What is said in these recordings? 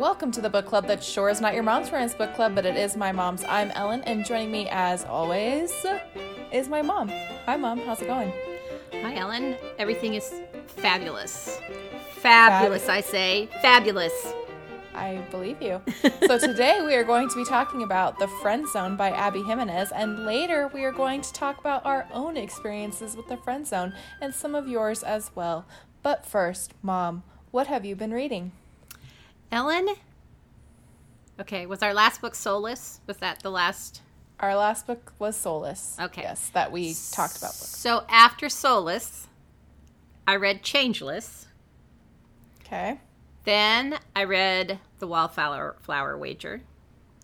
Welcome to the book club that sure is not your mom's friend's book club, but it is my mom's. I'm Ellen, and joining me as always is my mom. Hi, mom. How's it going? Hi, Ellen. Everything is fabulous. Fabulous, I say. Fabulous. I believe you. so today we are going to be talking about The Friend Zone by Abby Jimenez, and later we are going to talk about our own experiences with the friend zone and some of yours as well. But first, mom, what have you been reading? Ellen? Okay, was our last book Soulless? Was that the last? Our last book was Soulless. Okay. Yes, that we talked about books. So after Soulless, I read Changeless. Okay. Then I read The Wallflower Flower Wager.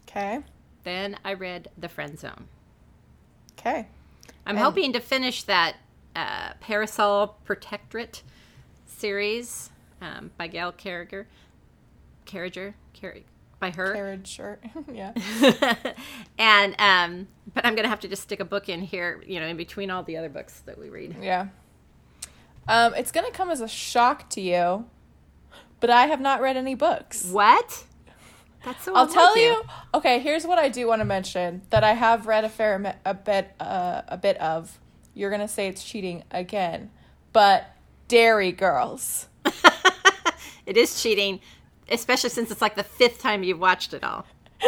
Okay. Then I read The Friend Zone. Okay. I'm And- hoping to finish that uh, Parasol Protectorate series um, by Gail Carriger. Carriger? Carri- by her. Carriage shirt. yeah. and um, but I'm gonna have to just stick a book in here, you know, in between all the other books that we read. Yeah. Um, it's gonna come as a shock to you, but I have not read any books. What? That's so. I'll tell you. Okay, here's what I do want to mention that I have read a fair a bit uh, a bit of. You're gonna say it's cheating again, but Derry Girls. It is cheating, especially since it's like the fifth time you've watched it all.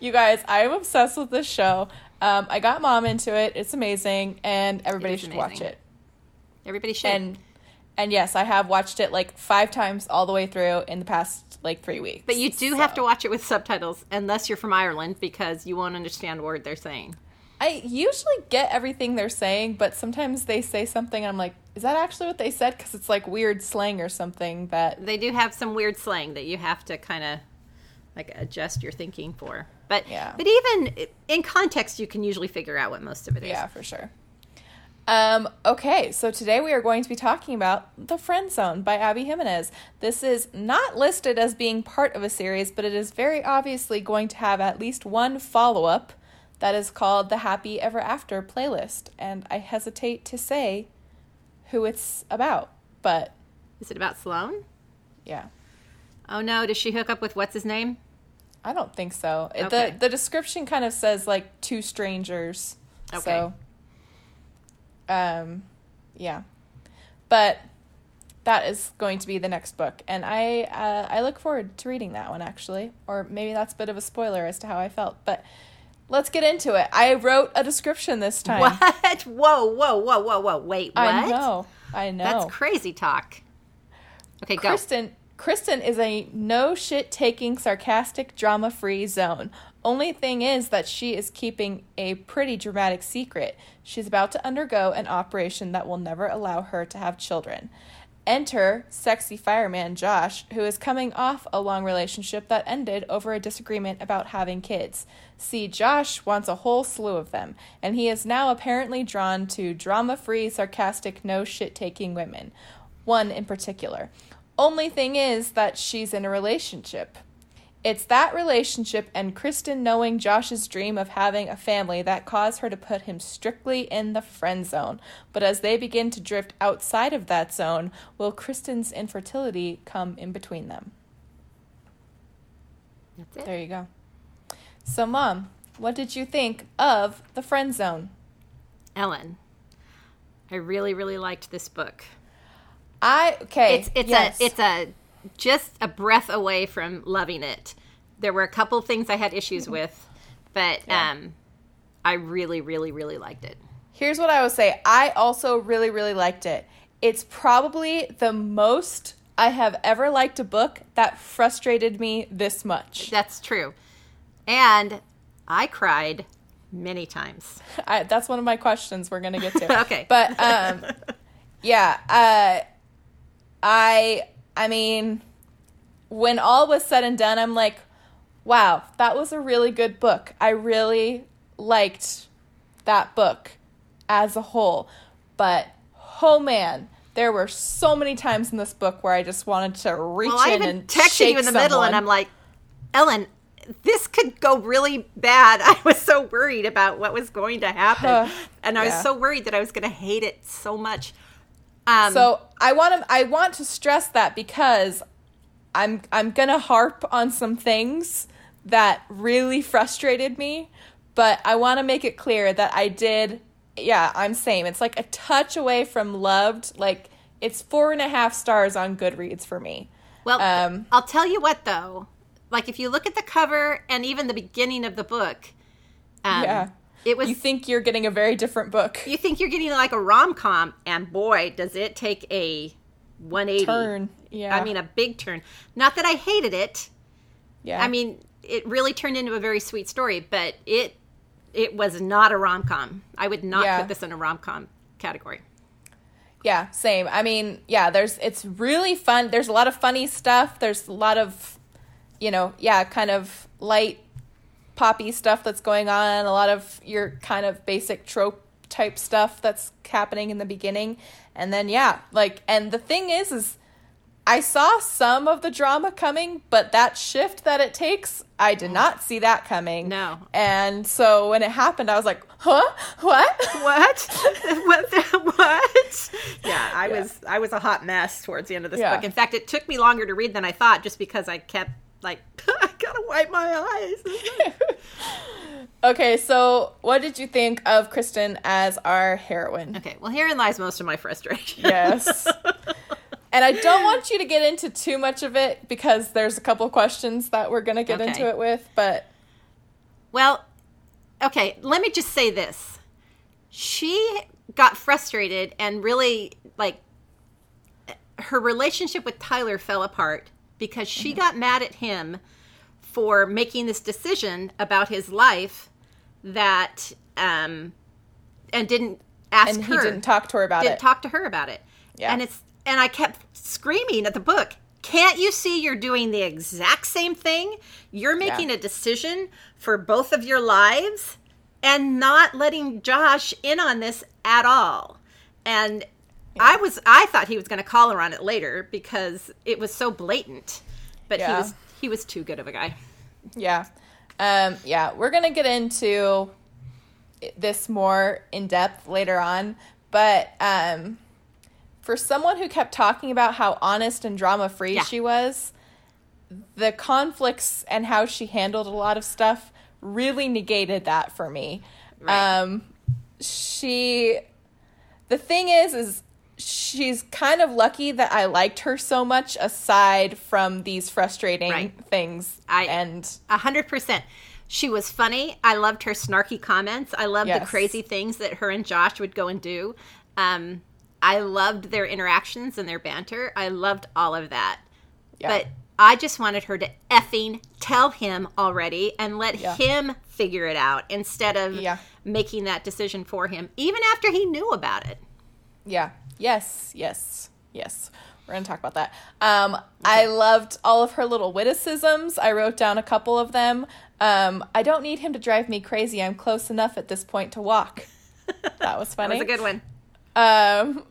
You guys, I am obsessed with this show. Um, I got mom into it. It's amazing, and everybody should watch it. Everybody should. And and yes, I have watched it like five times all the way through in the past like three weeks. but you do have to watch it with subtitles, unless you're from Ireland, because you won't understand a word they're saying. I usually get everything they're saying, but sometimes they say something and I'm like, is that actually what they said? Because it's like weird slang or something that. They do have some weird slang that you have to kind of like adjust your thinking for. But Yeah. but even in context, you can usually figure out what most of it is. Yeah, for sure. Um, okay, so today we are going to be talking about The Friend Zone by Abby Jimenez. This is not listed as being part of a series, but it is very obviously going to have at least one follow up that is called the Happy Ever After playlist. And I hesitate to say who it's about, but Is it about Sloan? yeah. Oh no, does she hook up with what's his name? I don't think so. Okay. The the description kind of says like two strangers. Okay. So um yeah. But that is going to be the next book and I uh, I look forward to reading that one actually. Or maybe that's a bit of a spoiler as to how I felt, but let's get into it. I wrote a description this time. What? Whoa, whoa, whoa, whoa, whoa. Wait, what? I know. I know. That's crazy talk. Okay, go. Kristen Kristen is a no shit taking sarcastic drama free zone. Only thing is that she is keeping a pretty dramatic secret. She's about to undergo an operation that will never allow her to have children. Enter sexy fireman Josh, who is coming off a long relationship that ended over a disagreement about having kids. See, Josh wants a whole slew of them, and he is now apparently drawn to drama free, sarcastic, no shit taking women. One in particular. Only thing is that she's in a relationship. It's that relationship and Kristen knowing Josh's dream of having a family that caused her to put him strictly in the friend zone. But as they begin to drift outside of that zone, will Kristen's infertility come in between them? That's it. There you go. So, Mom, what did you think of the friend zone? Ellen, I really, really liked this book. I okay. It's it's yes. a it's a just a breath away from loving it. There were a couple things I had issues with, but Yeah. um, I really, really, really liked it. Here's what I would say. I also really, really liked it. It's probably the most I have ever liked a book that frustrated me this much. That's true, and I cried many times. I, that's one of my questions we're gonna get to. Okay. but um, yeah. Uh, I I mean, when all was said and done, I'm like, wow, that was a really good book. I really liked that book as a whole. But oh man, there were so many times in this book where I just wanted to reach Well, I in even and texted you in the middle, and I'm like, Ellen, this could go really bad. I was so worried about what was going to happen, and I was so worried that I was going to hate it so much. Um, So I want to I want to stress that because I'm I'm gonna harp on some things that really frustrated me, but I want to make it clear that I did. Yeah, I'm same. It's like a touch away from loved. Like it's four and a half stars on Goodreads for me. Well, Um, I'll tell you what though. Like if you look at the cover and even the beginning of the book, um, Yeah. It was You think you're getting a very different book. you think you're getting like a rom com, and boy, does it take a 180 Turn. Yeah. I mean, a big turn. Not that I hated it. yeah. I mean, it really turned into a very sweet story, but it it was not a rom com. I would not Yeah. put this in a rom com category. Yeah, same. I mean, yeah, there's it's really fun. There's a lot of funny stuff. There's a lot of you know, yeah, kind of light poppy stuff that's going on, a lot of your kind of basic trope type stuff that's happening in the beginning. And then yeah, like and the thing is is I saw some of the drama coming, but that shift that it takes, I did not see that coming. No. And so when it happened, I was like, "Huh? What?" What? what? What? Yeah, I Yeah. was I was a hot mess towards the end of this Yeah. book. In fact, it took me longer to read than I thought, just because I kept like I gotta wipe my eyes. Okay, so what did you think of Kristen as our heroine? okay, well herein lies most of my frustration. Yes. and I don't want you to get into too much of it because there's a couple questions that we're to get Okay. into it with, but Well, okay, let me just say this. She got frustrated and really like her relationship with Tyler fell apart because she got mad at him for making this decision about his life that um and didn't ask her. and her he didn't talk to her about didn't it. talk to her about it. Yeah. And it's and I kept screaming at the book. Can't you see you're doing the exact same thing? You're making Yeah. a decision for both of your lives and not letting Josh in on this at all. And I was I thought he was going to call her on it later because it was so blatant. But he was he was too good of a guy. Yeah. Um, yeah, we're going to get into this more in depth later on, but um, for someone who kept talking about how honest and drama free Yeah. she was, the conflicts and how she handled a lot of stuff really negated that for me. Right. Um, she, the thing is, is she's kind of lucky that I liked her so much aside from these frustrating Right. things. I- and A hundred percent. She was funny. I loved her snarky comments. I loved the crazy things that her and Josh would go and do. Um, I loved their interactions and their banter. I loved all of that. yeah. But I just wanted her to effing tell him already and let Yeah. him figure it out instead of Yeah. making that decision for him, even after he knew about it. Yeah. Yes. Yes. Yes. We're going to talk about that. Um, I loved all of her little witticisms. I wrote down a couple of them. Um, I don't need him to drive me crazy. I'm close enough at this point to walk. That was funny. That was a good one. Um,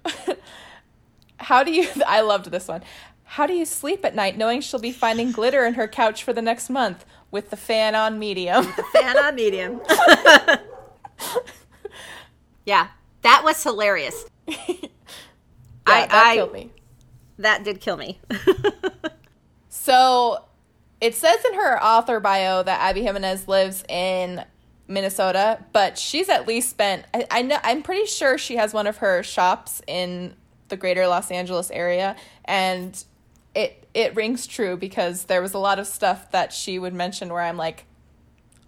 how do you? I loved this one. How do you sleep at night knowing she'll be finding glitter in her couch for the next month with the fan on medium? Fan on medium. yeah, that was hilarious. Yeah, I- that I- killed me. That did kill me. So it says in her author bio that Abby Jimenez lives in Minnesota, but she's at least spent I, I know I'm pretty sure she has one of her shops in the greater Los Angeles area and it it rings true because there was a lot of stuff that she would mention where I'm like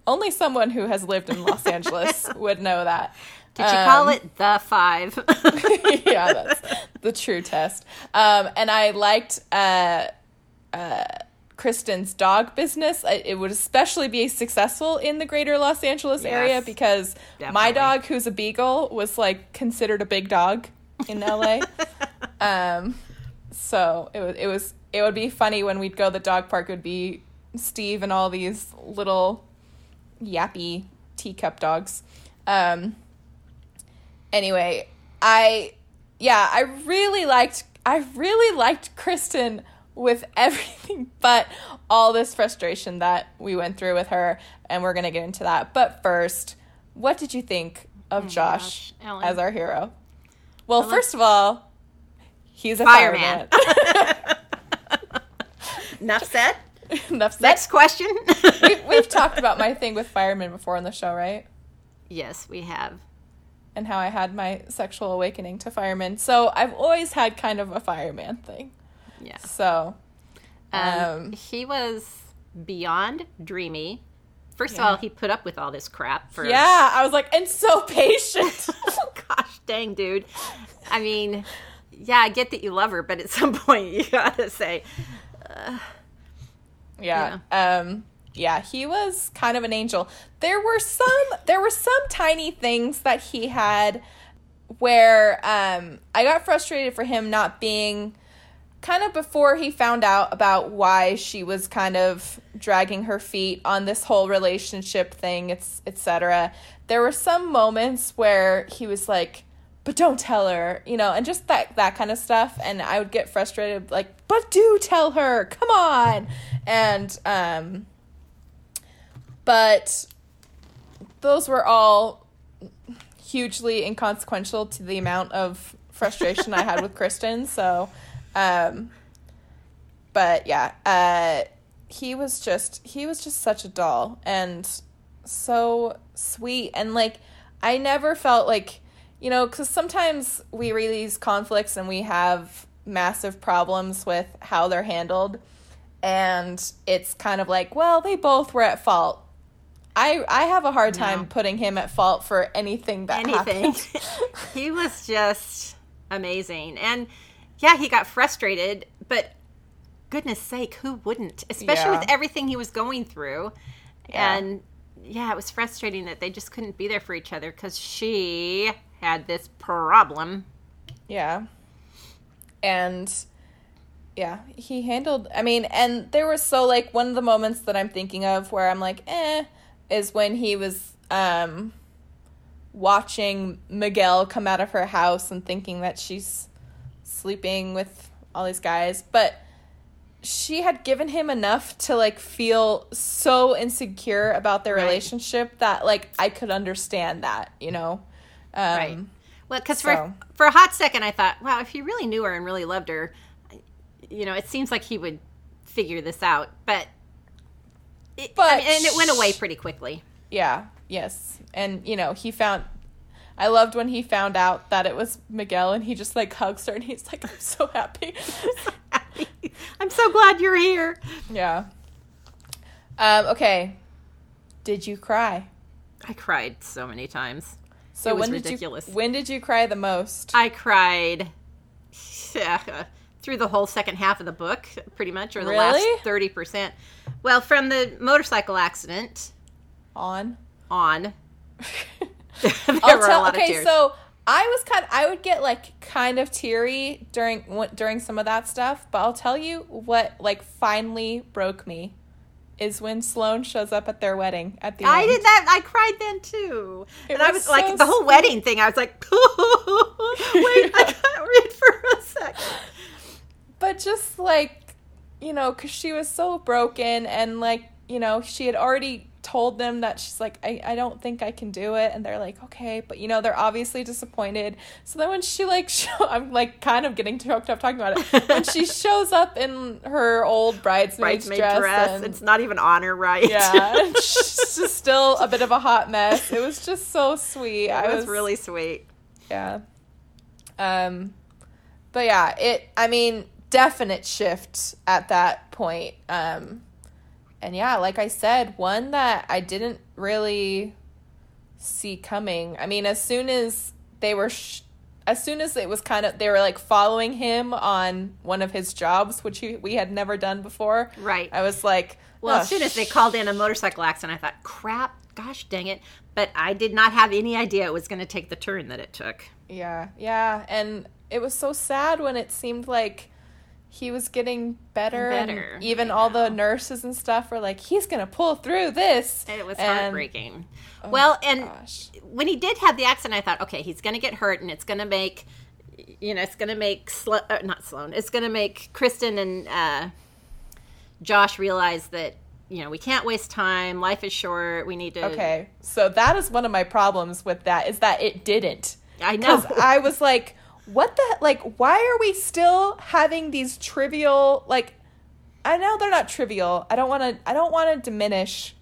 only someone who has lived in Los Angeles would know that. Did you call Um, it the five? yeah, that's the true test. Um, and I liked uh, uh, Kristen's dog business. It would especially be successful in the greater Los Angeles area Yes, because my dog, who's a beagle, was like considered a big dog in LA. um, so it was it was it would be funny when we'd go the dog park. It would be Steve and all these little yappy teacup dogs. Um, anyway, I yeah, I really liked I really liked Kristen with everything but all this frustration that we went through with her and we're going to get into that. But first, what did you think of oh Josh gosh, as our hero? Well, Ellen. first of all, he's a Fireman. fireman. Enough said. Enough said. Next question. we, we've talked about my thing with firemen before on the show, right? yes, we have. And how I had my sexual awakening to firemen. So I've always had kind of a fireman thing. Yeah. So, Um, Um, he was beyond dreamy. First Yeah. of all, he put up with all this crap for yeah, I was like, and so patient. Gosh dang, dude. I mean, yeah, I get that you love her, but at some point you gotta say, yeah. Um yeah, he was kind of an angel. There were some there were some tiny things that he had where um I got frustrated for him not being kind of before he found out about why she was kind of dragging her feet on this whole relationship thing, it's etc. There were some moments where he was like, "But don't tell her," you know, and just that that kind of stuff. And I would get frustrated, like, "But do tell her, come on!" And um, but those were all hugely inconsequential to the amount of frustration I had with Kristen. So, um, but yeah, uh, he was just he was just such a doll and so sweet and like I never felt like you know because sometimes we read these conflicts and we have massive problems with how they're handled and it's kind of like well they both were at fault i i have a hard time No. putting him at fault for anything that anything. happened he was just amazing. And yeah, he got frustrated, but goodness sake, who wouldn't? Especially Yeah. with everything he was going through. Yeah. And yeah, it was frustrating that they just couldn't be there for each other because she had this problem. Yeah. And yeah, he handled I mean, and there was so like one of the moments that I'm thinking of where I'm like, eh, is when he was um watching Miguel come out of her house and thinking that she's sleeping with all these guys, but she had given him enough to like feel so insecure about their Right. relationship that like I could understand that, you know. Um, Right. Well, because so- for for a hot second, I thought, wow, if he really knew her and really loved her, you know, it seems like he would figure this out. But, it, But I mean, and it went away pretty quickly. Yeah, yes. And, you know, he found. I loved when he found out that it was Miguel and he just like hugs her and he's like, I'm so happy. I'm so glad you're here. yeah. Um, okay. Did you cry? I cried so many times. So It when ridiculous. did you when did you cry the most? I cried through the whole second half of the book, pretty much, or the Really? last thirty percent. Well, from the motorcycle accident On. on, there I'll were a tell. of Okay, so I was kind. I would get like kind of teary during during some of that stuff, but I'll tell you what like finally broke me is when Sloan shows up at their wedding at the I end. did that. I cried then too, It and I was was like the whole sweet. wedding thing. I was like, wait, I can't read for a second. But just like you know because she was so broken and like you know she had already told them that she's like I, I don't think i can do it and they're like okay but you know they're obviously disappointed so then when she like show, i'm like kind of getting choked up talking about it when she shows up in her old Bridesmaid dress, dress. and- It's not even on her right. yeah she's just still a bit of a hot mess it was just so sweet it i was really sweet. yeah. Um but yeah, it I mean, definite shift at that point. Um and yeah, like I said, one that I didn't really see coming. I mean, as soon as they were sh- as soon as it was kind of they were like following him on one of his jobs, which he, we had never done before. Right. I was like, Well, "Oh, as soon as they called in a motorcycle accident, I thought, crap, gosh dang it. But I did not have any idea it was going to take the turn that it took. Yeah, yeah, and it was so sad when it seemed like he was getting better, and Better, even all the nurses and stuff were like, "He's gonna pull through this." It was And- heartbreaking. well, and gosh. when he did have the accident, I thought, okay, he's going to get hurt and it's going to make, you know, it's going to make, Slo- uh, not Sloan, it's going to make Kristen and uh, Josh realize that, you know, we can't waste time. Life is short. We need to. Okay, so that is one of my problems with that is that it didn't. I know. Because I was like, "What the like? Why are we still having these trivial like?" I know they're not trivial. I don't want to. I don't want to diminish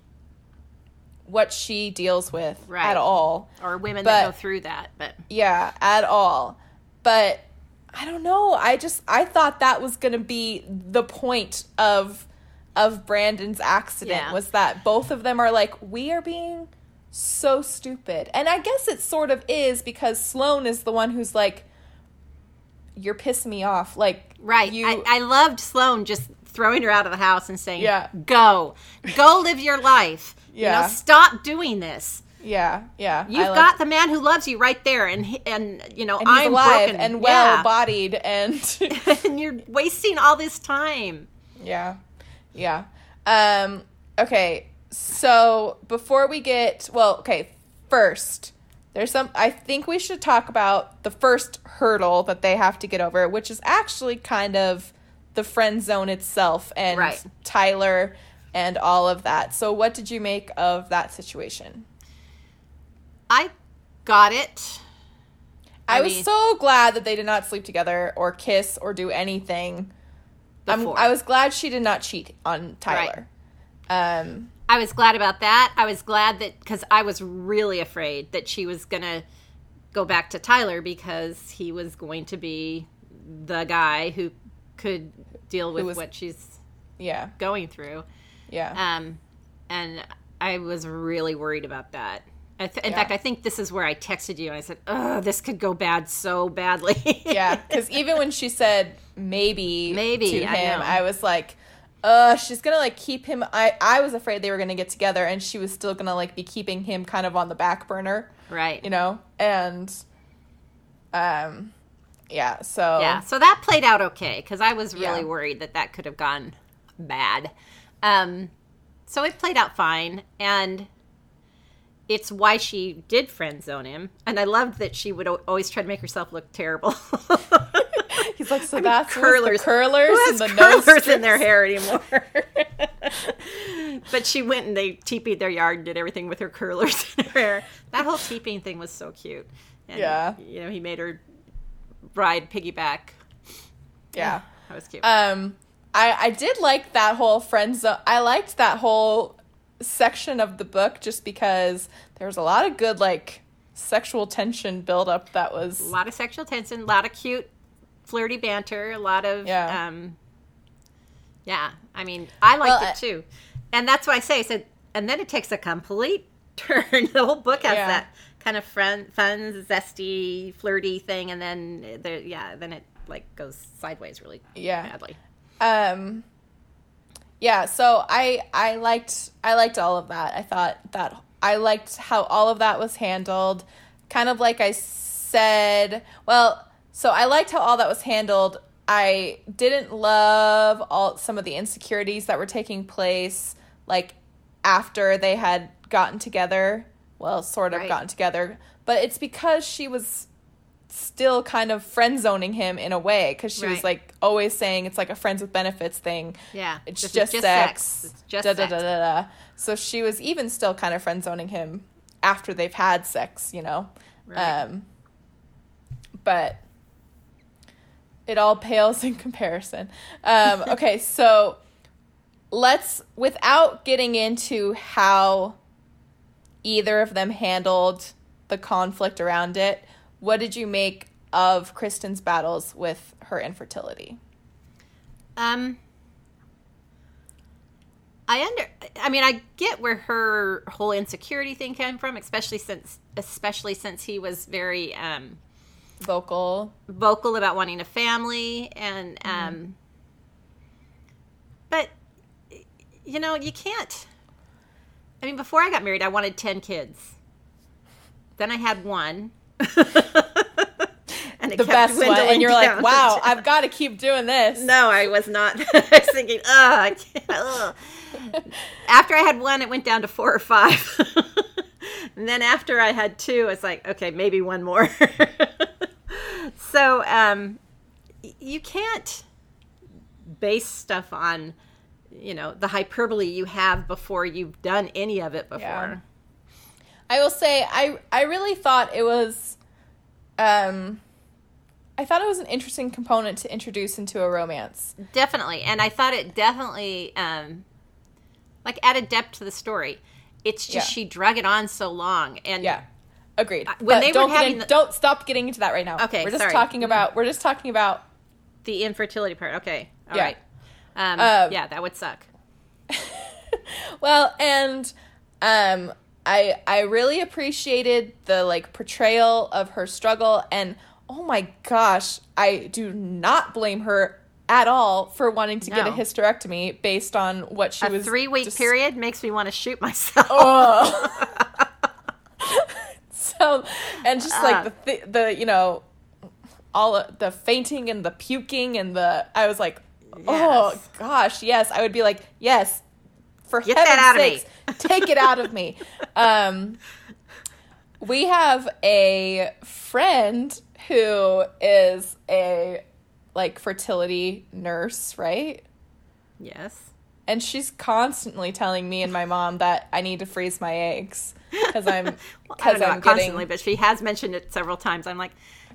what she deals with Right. at all. or women But- that go through that. But Yeah, at all. But I don't know. I just I thought that was going to be the point of of Brandon's accident Yeah. was that both of them are like we are being so stupid. And I guess it sort of is because Sloan is the one who's like you're pissing me off. Like right, you I, I loved Sloan just throwing her out of the house and saying, Yeah. go, go live your life. You Yeah. know, stop doing this. yeah, yeah. You've I like- got the man who loves you right there, and he- and you know and I'm alive broken and well Yeah. bodied and and you're wasting all this time. Yeah. Yeah. Um okay. So before we get well, okay, first there's some I think we should talk about the first hurdle that they have to get over, which is actually kind of the friend zone itself and Right. Tyler and all of that. So what did you make of that situation? I got it. I, I was mean- so glad that they did not sleep together or kiss or do anything. I'm, I was glad she did not cheat on Tyler. Um I was glad about that. I was glad that because I was really afraid that she was gonna go back to Tyler because he was going to be the guy who could deal with was- what she's yeah. going through. Yeah. Um, and I was really worried about that. I th- in Yeah. fact, I think this is where I texted you and I said, "Oh, this could go bad so badly." Yeah, because even when she said maybe, Maybe, to him, know. I, was like, uh, she's gonna like keep him. I I was afraid they were gonna get together, and she was still gonna like be keeping him kind of on the back burner, right. you know. And, um, yeah. So Yeah, so that played out okay because I was really Yeah. worried that that could have gone bad. Um, so it played out fine, and it's why she did friend zone him. And I loved that she would always try to make herself look terrible. he's like, so that's what's curlers, the curlers Who and the curlers in their hair anymore. but she went and they teepeed their yard and did everything with her curlers in her hair. That whole teepeeing thing was so cute. And, Yeah. you know, he made her ride piggyback. Yeah. That was cute. Um, I I did like that whole friend zone. I liked that whole section of the book just because there was a lot of good like sexual tension build up that was a lot of sexual tension, a lot of cute, flirty banter, a lot of Yeah. um yeah. I mean, I liked Well, it too. And that's why I say I said and then it takes a complete turn. the whole book has Yeah. that kind of fun, fun, zesty, flirty thing and then the yeah, then it like goes sideways really Yeah. badly. um yeah so i i liked i liked all of that. I thought that i liked how all of that was handled. Kind of like i said well so i liked how all that was handled. I didn't love all some of the insecurities that were taking place like after they had gotten together. Well sort of Right. gotten together. But it's because she was still kind of friend zoning him in a way because she was like always saying it's like a friends with benefits thing. Yeah. It's This just, just sex. sex. It's just da, da, da, da, da. So she was even still kind of friend zoning him after they've had sex, you know. Right. Um, but it all pales in comparison. Um, okay, so let's without getting into how either of them handled the conflict around it. What did you make of Kristen's battles with her infertility? Um, I under. I mean, I get where her whole insecurity thing came from, especially since, especially since he was very um, Vocal. vocal about wanting a family, and um, but you know, you can't. I mean, before I got married, I wanted ten kids. Then I had one. and it The best one. And you're like, wow, I've got to keep doing this. No, I was not. I was thinking, oh, I can't. ugh." After I had one, it went down to four or five. and then after I had two, it's like, okay, maybe one more. so um, you can't base stuff on, you know, the hyperbole you have before you've done any of it before. Yeah. I will say I I really thought it was um I thought it was an interesting component to introduce into a romance. Definitely. And I thought it definitely um like added depth to the story. It's just Yeah. she drug it on so long and Yeah. Agreed. when But they were don't get having in- the- don't stop getting into that right now. Okay, We're just sorry. talking about we're just talking about the infertility part. Okay. all Yeah. right. Um, Um, yeah, that would suck. well, and um I I really appreciated the like portrayal of her struggle and oh my gosh, I do not blame her at all for wanting to get a hysterectomy based on what she A was three week just- period makes me want to shoot myself. Oh. so and just Uh. like the th- the you know all the fainting and the puking and the I was like oh Yes. gosh yes I would be like yes for Get heaven's that out of me. take it out of me um we have a friend who is a like fertility nurse right Yes. and she's constantly telling me and my mom that I need to freeze my eggs because I'm Well, I because don't know I'm constantly, getting but she has mentioned it several times. I'm like,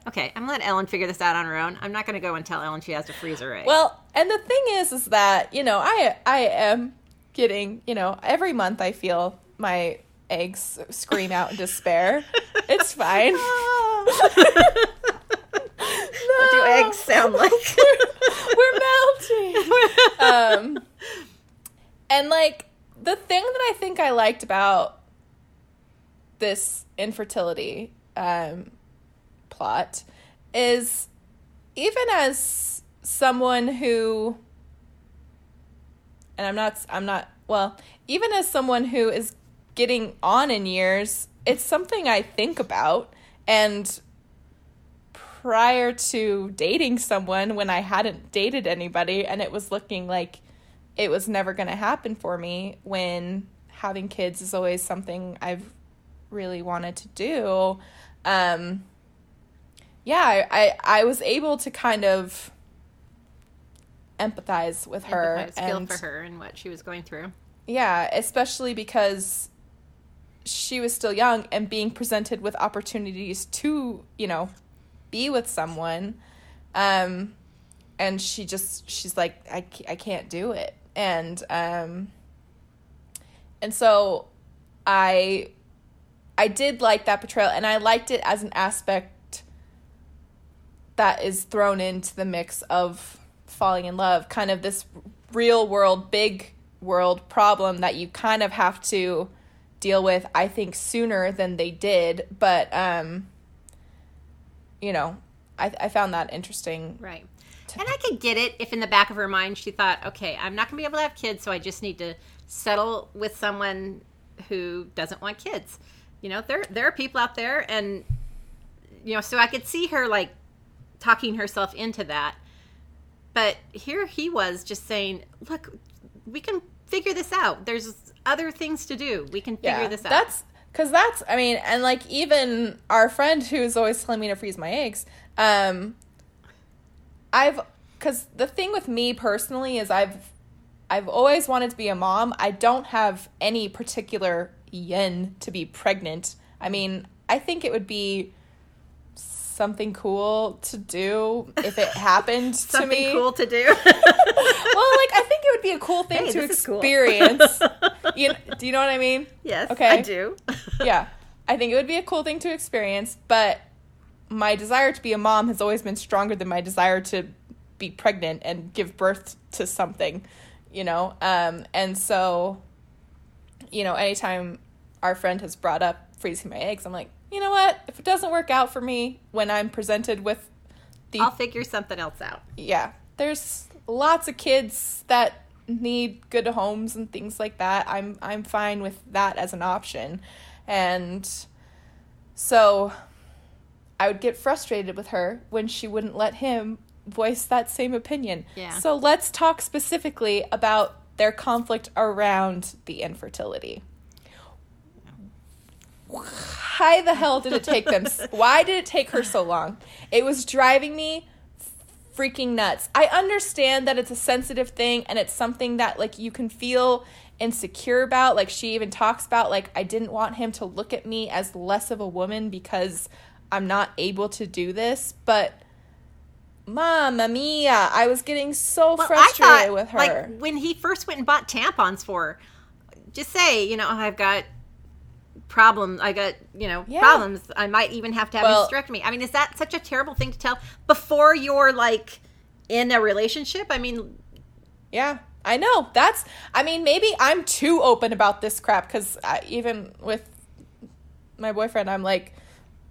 okay, I'm gonna let Ellen figure this out on her own. I'm not gonna go and tell Ellen she has to freeze her eggs. well. And the thing is, is that you know I I am getting you know every month I feel my eggs scream out in despair. It's fine. what do eggs sound like? We're melting. um, and like the thing that I think I liked about this infertility um, plot is even as someone who, and I'm not, I'm not, well, even as someone who is getting on in years, it's something I think about. And prior to dating someone when I hadn't dated anybody and it was looking like it was never going to happen for me when having kids is always something I've really wanted to do. Um, yeah, I, I, I was able to kind of empathize with her Empathize, feel and for her and what she was going through. yeah, especially because she was still young and being presented with opportunities to, you know, be with someone. Um, and she just, she's like, I, I can't do it. And, um, and so I, I did like that portrayal and I liked it as an aspect that is thrown into the mix of falling in love, kind of this real world, big world problem that you kind of have to deal with, I think, sooner than they did. But, um, you know, I, I found that interesting. Right. And I could get it if in the back of her mind she thought, okay, I'm not going to be able to have kids, so I just need to settle with someone who doesn't want kids. You know, there there are people out there, and you know, so I could see her like talking herself into that. But here he was just saying, look, we can figure this out. There's other things to do. We can figure this out. That's because that's I mean, and like even our friend who's always telling me to freeze my eggs. Um, I've because the thing with me personally is I've I've always wanted to be a mom. I don't have any particular yen to be pregnant. I mean, I think it would be something cool to do if it happened to me. something cool to do. well, like I think it would be a cool thing Hey, to is cool. experience. you do you know what I mean? yes, Okay. I do. yeah. I think it would be a cool thing to experience, but my desire to be a mom has always been stronger than my desire to be pregnant and give birth to something, you know? Um, and so, you know, anytime our friend has brought up freezing my eggs, I'm like, you know what? If it doesn't work out for me when I'm presented with the I'll figure something else out. yeah, there's lots of kids that need good homes and things like that. I'm I'm fine with that as an option. And so I would get frustrated with her when she wouldn't let him voice that same opinion. Yeah. So let's talk specifically about their conflict around the infertility. Why the hell did it take them? Why did it take her so long? It was driving me freaking nuts. I understand that it's a sensitive thing and it's something that like you can feel insecure about. Like she even talks about like I didn't want him to look at me as less of a woman because I'm not able to do this, but Mamma mia! I was getting so Well, frustrated with her. like when he first went and bought tampons for her, just say, you know, oh, I've got problems. I got, you know, Yeah. problems. I might even have to have Well- a hysterectomy. I mean, is that such a terrible thing to tell before you're like in a relationship? I mean, Yeah, I know. That's. I mean, maybe I'm too open about this crap because even with my boyfriend, I'm like,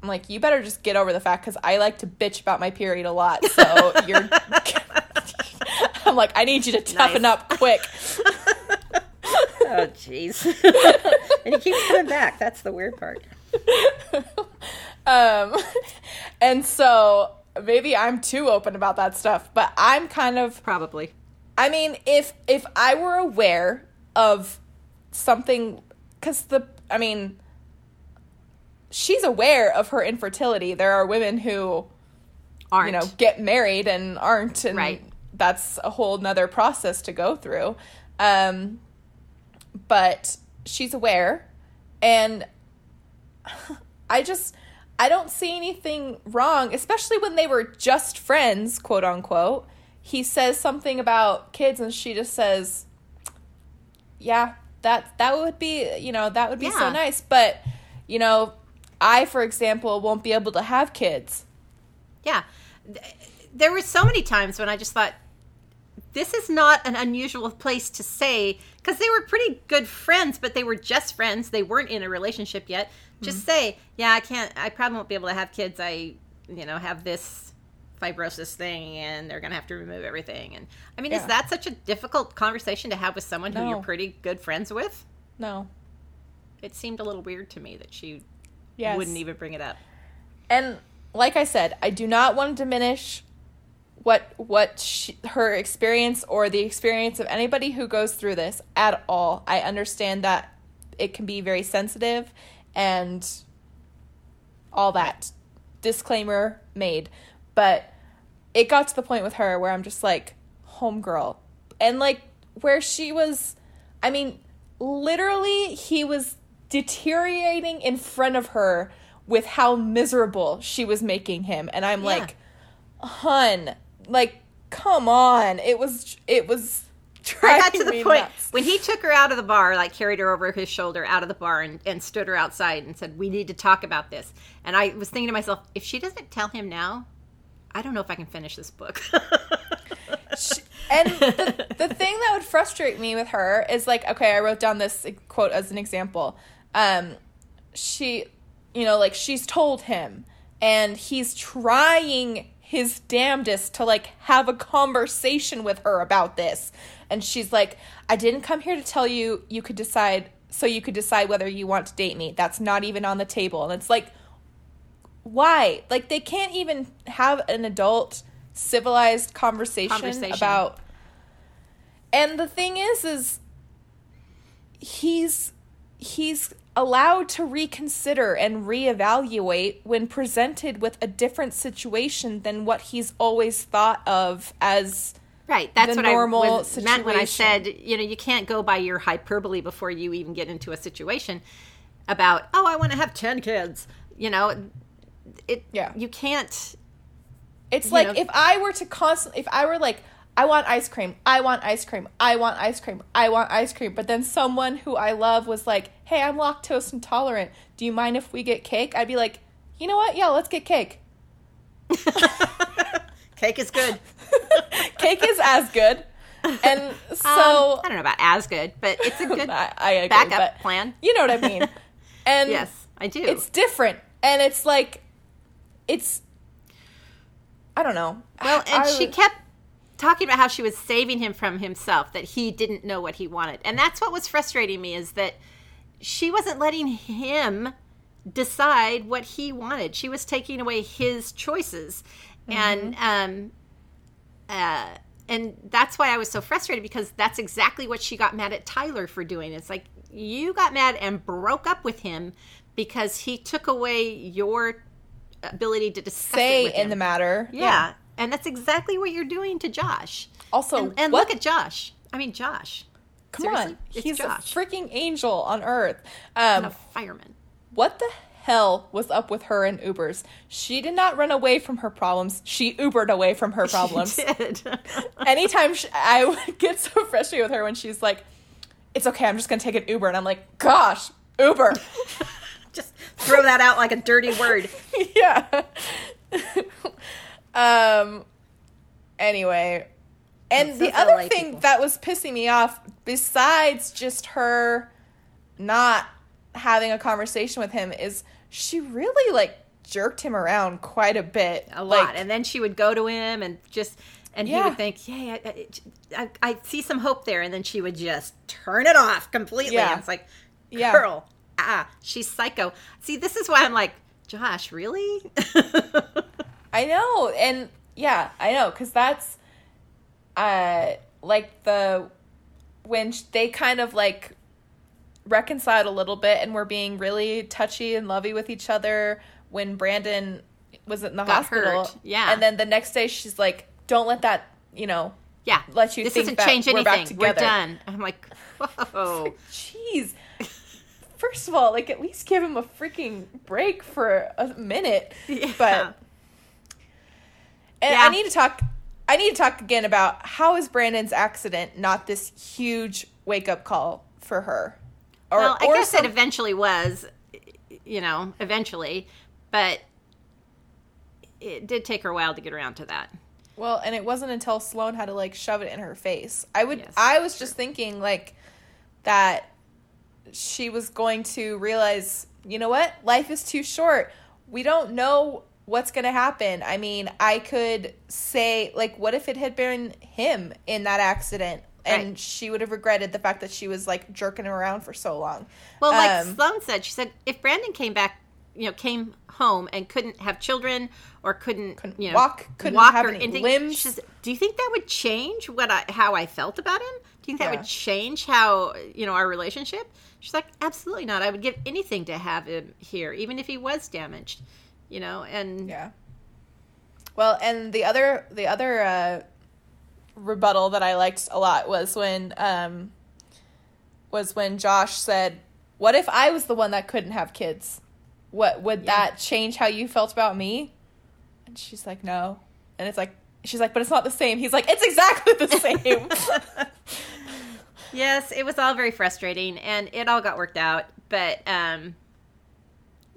I'm like, you better just get over the fact because I like to bitch about my period a lot. So you're. I'm like, I need you to toughen Nice. up quick. oh jeez, and he keeps coming back. That's the weird part. Um, and so maybe I'm too open about that stuff, but I'm kind of Probably. I mean, if if I were aware of something, because the I mean, she's aware of her infertility. There are women who Aren't you know get married and aren't, and Right. that's a whole nother process to go through. Um, but she's aware, and I just I don't see anything wrong, especially when they were just friends, quote unquote. He says something about kids, and she just says, "Yeah, that that would be you know that would be so nice." But you know, I, for example, won't be able to have kids. Yeah. There were so many times when I just thought, this is not an unusual place to say, because they were pretty good friends, but they were just friends. They weren't in a relationship yet. Just mm-hmm. say, yeah, I can't, I probably won't be able to have kids. I, you know, have this fibrosis thing and they're going to have to remove everything. And I mean, Yeah. is that such a difficult conversation to have with someone who you're pretty good friends with? No. It seemed a little weird to me that she Yes. wouldn't even bring it up. and like I said, I do not want to diminish what what she, her experience or the experience of anybody who goes through this at all. I understand that it can be very sensitive and all that. Disclaimer made, but it got to the point with her where I'm just like, homegirl, and like where she was. I mean, literally, he was deteriorating in front of her with how miserable she was making him, and I'm Yeah. like, hun, like, come on. It was, it was. I got to the point nuts. when he took her out of the bar, like carried her over his shoulder out of the bar and, and stood her outside and said, We need to talk about this. And I was thinking to myself, if she doesn't tell him now, I don't know if I can finish this book. She- and the, the thing that would frustrate me with her is like okay i wrote down this quote as an example um she you know like she's told him and he's trying his damnedest to like have a conversation with her about this. And she's like i didn't come here to tell you you could decide so you could decide whether you want to date me. That's not even on the table. And it's like why? Like they can't even have an adult civilized conversation, Conversation. about and the thing is is he's he's allowed to reconsider and reevaluate when presented with a different situation than what he's always thought of as right. That's what normal I was, meant when I said, you know, you can't go by your hyperbole before you even get into a situation about, oh, I want to have 10 kids. You know, it, Yeah. you can't, It's you like know- if I were to constantly, if I were like, I want ice cream, I want ice cream, I want ice cream, I want ice cream, but then someone who I love was like, hey, I'm lactose intolerant. Do you mind if we get cake? I'd be like, you know what? Yeah, let's get cake. cake is good. cake is as good. And so, Um, I don't know about as good, but it's a good I, I agree, backup plan. you know what I mean. And Yes, I do. it's different. And it's like, it's, I don't know. Well, and I she kept talking about how she was saving him from himself, that he didn't know what he wanted. And that's what was frustrating me is that she wasn't letting him decide what he wanted. She was taking away his choices. And um uh and that's why I was so frustrated because that's exactly what she got mad at Tyler for doing. It's like you got mad and broke up with him because he took away your ability to discuss say in the matter. Yeah. And that's exactly what you're doing to Josh. Also, and, and look at Josh. I mean, Josh. Come Seriously? on. He's Josh. a freaking angel on earth. and Um, a fireman. what the hell was up with her and Ubers. She did not run away from her problems. She Ubered away from her problems. She did. Anytime she, I get so frustrated with her when she's like, "It's okay, I'm just gonna take an Uber," and I'm like, "Gosh, Uber." Just throw that out like a dirty word. yeah. Um. Anyway, and That's the other thing people. that was pissing me off, besides just her not having a conversation with him, is she really like jerked him around quite a bit. a like, lot. And then she would go to him and just, and he would think, "Yeah, I, I, I see some hope there," and then she would just turn it off completely. Yeah. And it's like, Yeah. girl, ah, she's psycho. See, this is why I'm like, Josh, really? I know, and yeah, I know, because that's, uh, like the when they kind of like reconciled a little bit and were being really touchy and lovey with each other when Brandon was in the Got hospital. hurt, yeah. and then the next day she's like, "Don't let that, you know." yeah, Let you This think doesn't change we're back anything. We're, done. I'm like, whoa. Jeez. First of all, like at least give him a freaking break for a minute. Yeah. But and Yeah. I need to talk I need to talk again about how is Brandon's accident not this huge wake up call for her? Or, well, I or guess some- it eventually was, you know, eventually, but it did take her a while to get around to that. Well, and it wasn't until Sloan had to like shove it in her face. I would Yes, I was just thinking like that she was going to realize, you know what? Life is too short. We don't know what's going to happen. I mean, I could say like what if it had been him in that accident and Right. she would have regretted the fact that she was like jerking him around for so long. Well, like Um, Sloan said, she said if Brandon came back, you know, came home and couldn't have children or couldn't, Couldn't you know, walk, couldn't walk have or any anything, limbs. says, do you think that would change what I how I felt about him? Do you think that Yeah. would change how you know our relationship? She's like, absolutely not. I would give anything to have him here, even if he was damaged. You know, and Yeah. Well, and the other the other uh, rebuttal that I liked a lot was when um, was when Josh said, "What if I was the one that couldn't have kids? What would Yeah. that change how you felt about me?" And she's like, "No," and it's like she's like, "But it's not the same." He's like, "It's exactly the same." yes, it was all very frustrating, and it all got worked out. But um,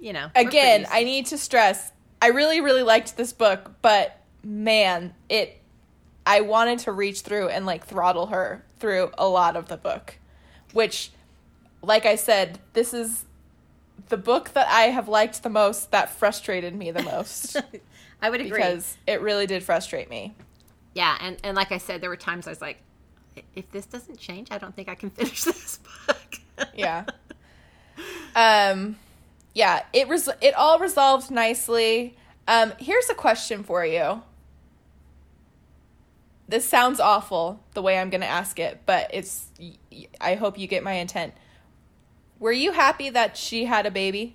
you know, Again, I need to stress, I really really liked this book, but man, it I wanted to reach through and like throttle her through a lot of the book, which like I said, this is the book that I have liked the most that frustrated me the most I would agree. because it really did frustrate me. Yeah, and, and like I said, there were times I was like, if this doesn't change, I don't think I can finish this book. Yeah. um yeah, it res- it all resolved nicely. Um here's a question for you. This sounds awful the way I'm going to ask it, but it's I hope you get my intent. Were you happy that she had a baby?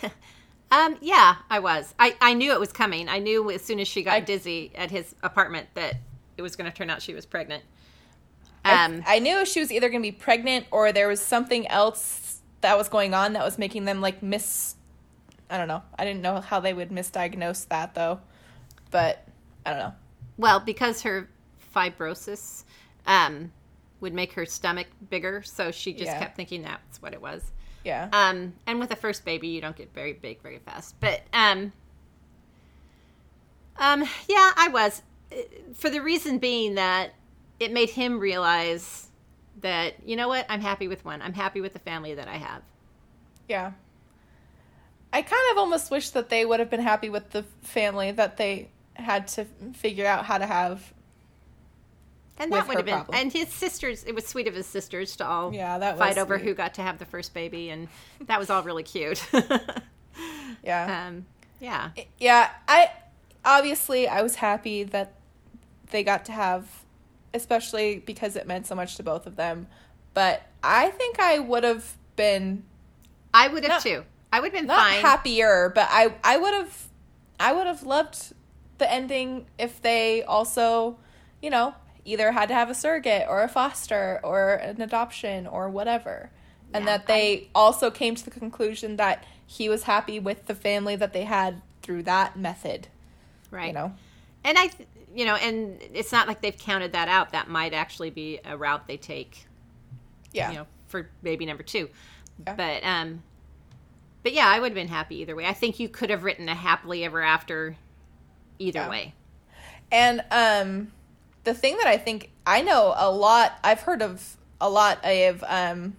um, yeah, I was. I, I knew it was coming. I knew as soon as she got I- dizzy at his apartment that it was going to turn out she was pregnant. I- Um, I, knew she was either going to be pregnant or there was something else that was going on that was making them like miss I don't know. I didn't know how they would misdiagnose that though. But I don't know. well, because her fibrosis um, would make her stomach bigger, so she just Yeah. kept thinking that's what it was. Yeah. Um, and with a first baby, you don't get very big very fast. But um, um, yeah, I was Uh, for the reason being that it made him realize that you know what, I'm happy with one. I'm happy with the family that I have. Yeah. I kind of almost wish that they would have been happy with the family that they had to figure out how to have. And that would have been, problem. and his sisters. It was sweet of his sisters to all Yeah, that fight over sweet. who got to have the first baby, and that was all really cute. Yeah. um, yeah, yeah, I obviously I was happy that they got to have especially because it meant so much to both of them. But I think I would have been I would have Not- too. I would have been not fine. happier, but I I would have I would have loved the ending if they also, you know, either had to have a surrogate or a foster or an adoption or whatever. and that they also came to the conclusion that he was happy with the family that they had through that method. right. You know, And I, th- you know, and it's not like they've counted that out. That might actually be a route they take, yeah, you know, for baby number two. Yeah. But, um, but yeah, I would have been happy either way. I think you could have written a happily ever after either Yeah. way. And um, the thing that I think I know a lot, I've heard of a lot of um,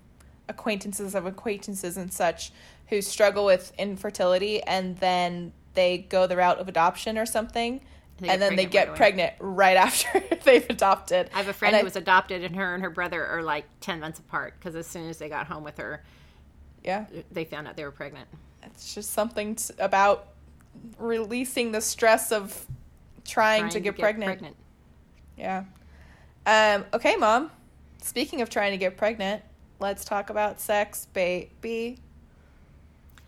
acquaintances of acquaintances and such who struggle with infertility, and then they go the route of adoption or something, They and then they get right pregnant right after they've adopted. I have a friend And who was adopted, and her and her brother are like 10 months apart because as soon as they got home with her, yeah, they found out they were pregnant. it's just something t- about releasing the stress of trying, Trying to get, pregnant. pregnant. Yeah. Um, okay, mom. Speaking of trying to get pregnant, let's talk about sex, baby.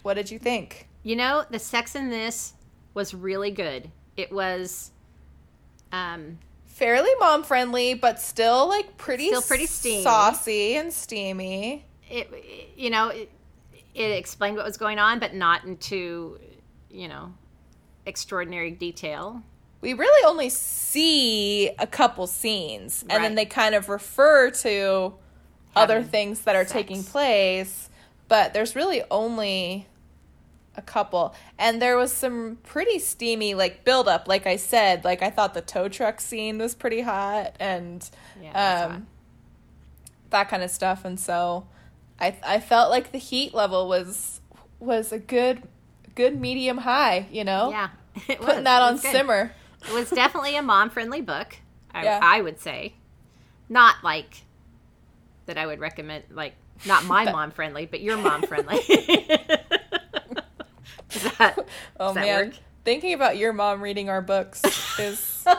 What did you think? You know, the sex in this was really good. It was, um, Fairly mom friendly, but still like pretty Still pretty steamy. saucy and steamy. it, you know, it, it explained what was going on, but not into, you know, extraordinary detail. We really only see a couple scenes, and then they kind of refer to other things that are sex. taking place, but there's really only a couple. And there was some pretty steamy like build up, like I said. Like I thought the tow truck scene was pretty hot and Yeah, um that kind of stuff and so I I felt like the heat level was was a good good medium high, you know? Yeah, it was. Putting that on simmer. It was definitely a mom friendly book. I, Yeah. I would say, not like that. I would recommend like not my mom friendly, but your mom friendly. Does that, Oh does that man, work? thinking about your mom reading our books is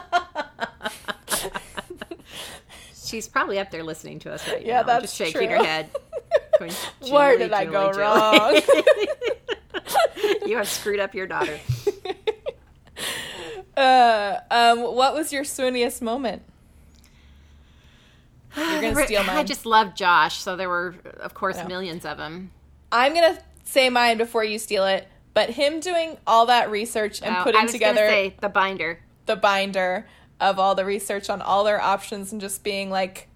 She's probably up there listening to us right Yeah, now, that's just shaking true. her head. going, where did I go wrong? You have screwed up your daughter. uh, um, what was your swooniest moment? You're gonna steal I just love Josh, so there were, of course, millions of them. I'm gonna say mine before you steal it. But him doing all that research and I putting together say the binder. the binder of all the research on all their options and just being like,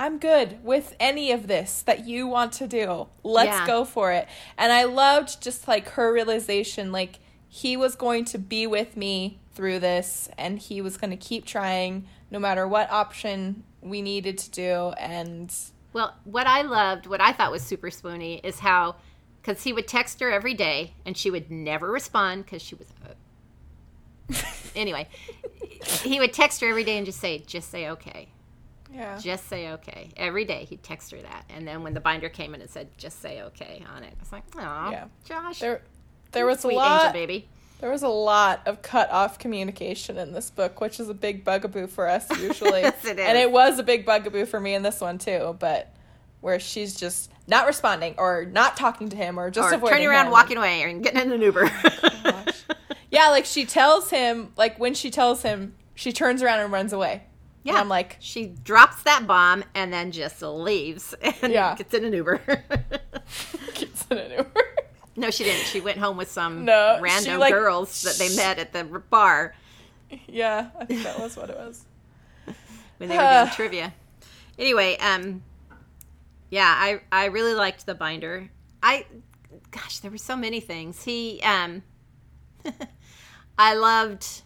I'm good with any of this that you want to do. Let's Yeah. go for it. And I loved just like her realization like he was going to be with me through this and he was going to keep trying no matter what option we needed to do and Well, what I loved, what I thought was super swoony, is how, because he would text her every day and she would never respond because she was. Uh, anyway, he would text her every day and just say, just say okay. yeah. Just say okay. Every day he'd text her that. And then when the binder came in, it said, just say okay on it. I was like, oh, Yeah. Josh. There there was a lot angel baby. There was a lot of cut off communication in this book, which is a big bugaboo for us usually. Yes, it And it was a big bugaboo for me in this one too, but where she's just not responding or not talking to him or just Or turning around, him. walking away, or getting in an Uber. Gosh. Yeah, like she tells him, like when she tells him, she turns around and runs away. Yeah. And I'm like, she drops that bomb and then just leaves and Yeah. gets in an Uber. gets in an Uber. no, she didn't. She went home with some No, she, random like, girls that they met at the bar yeah, I think that was what it was. when they were doing trivia. Anyway, um, yeah, I I really liked the binder. I, gosh, there were so many things. He, um, I loved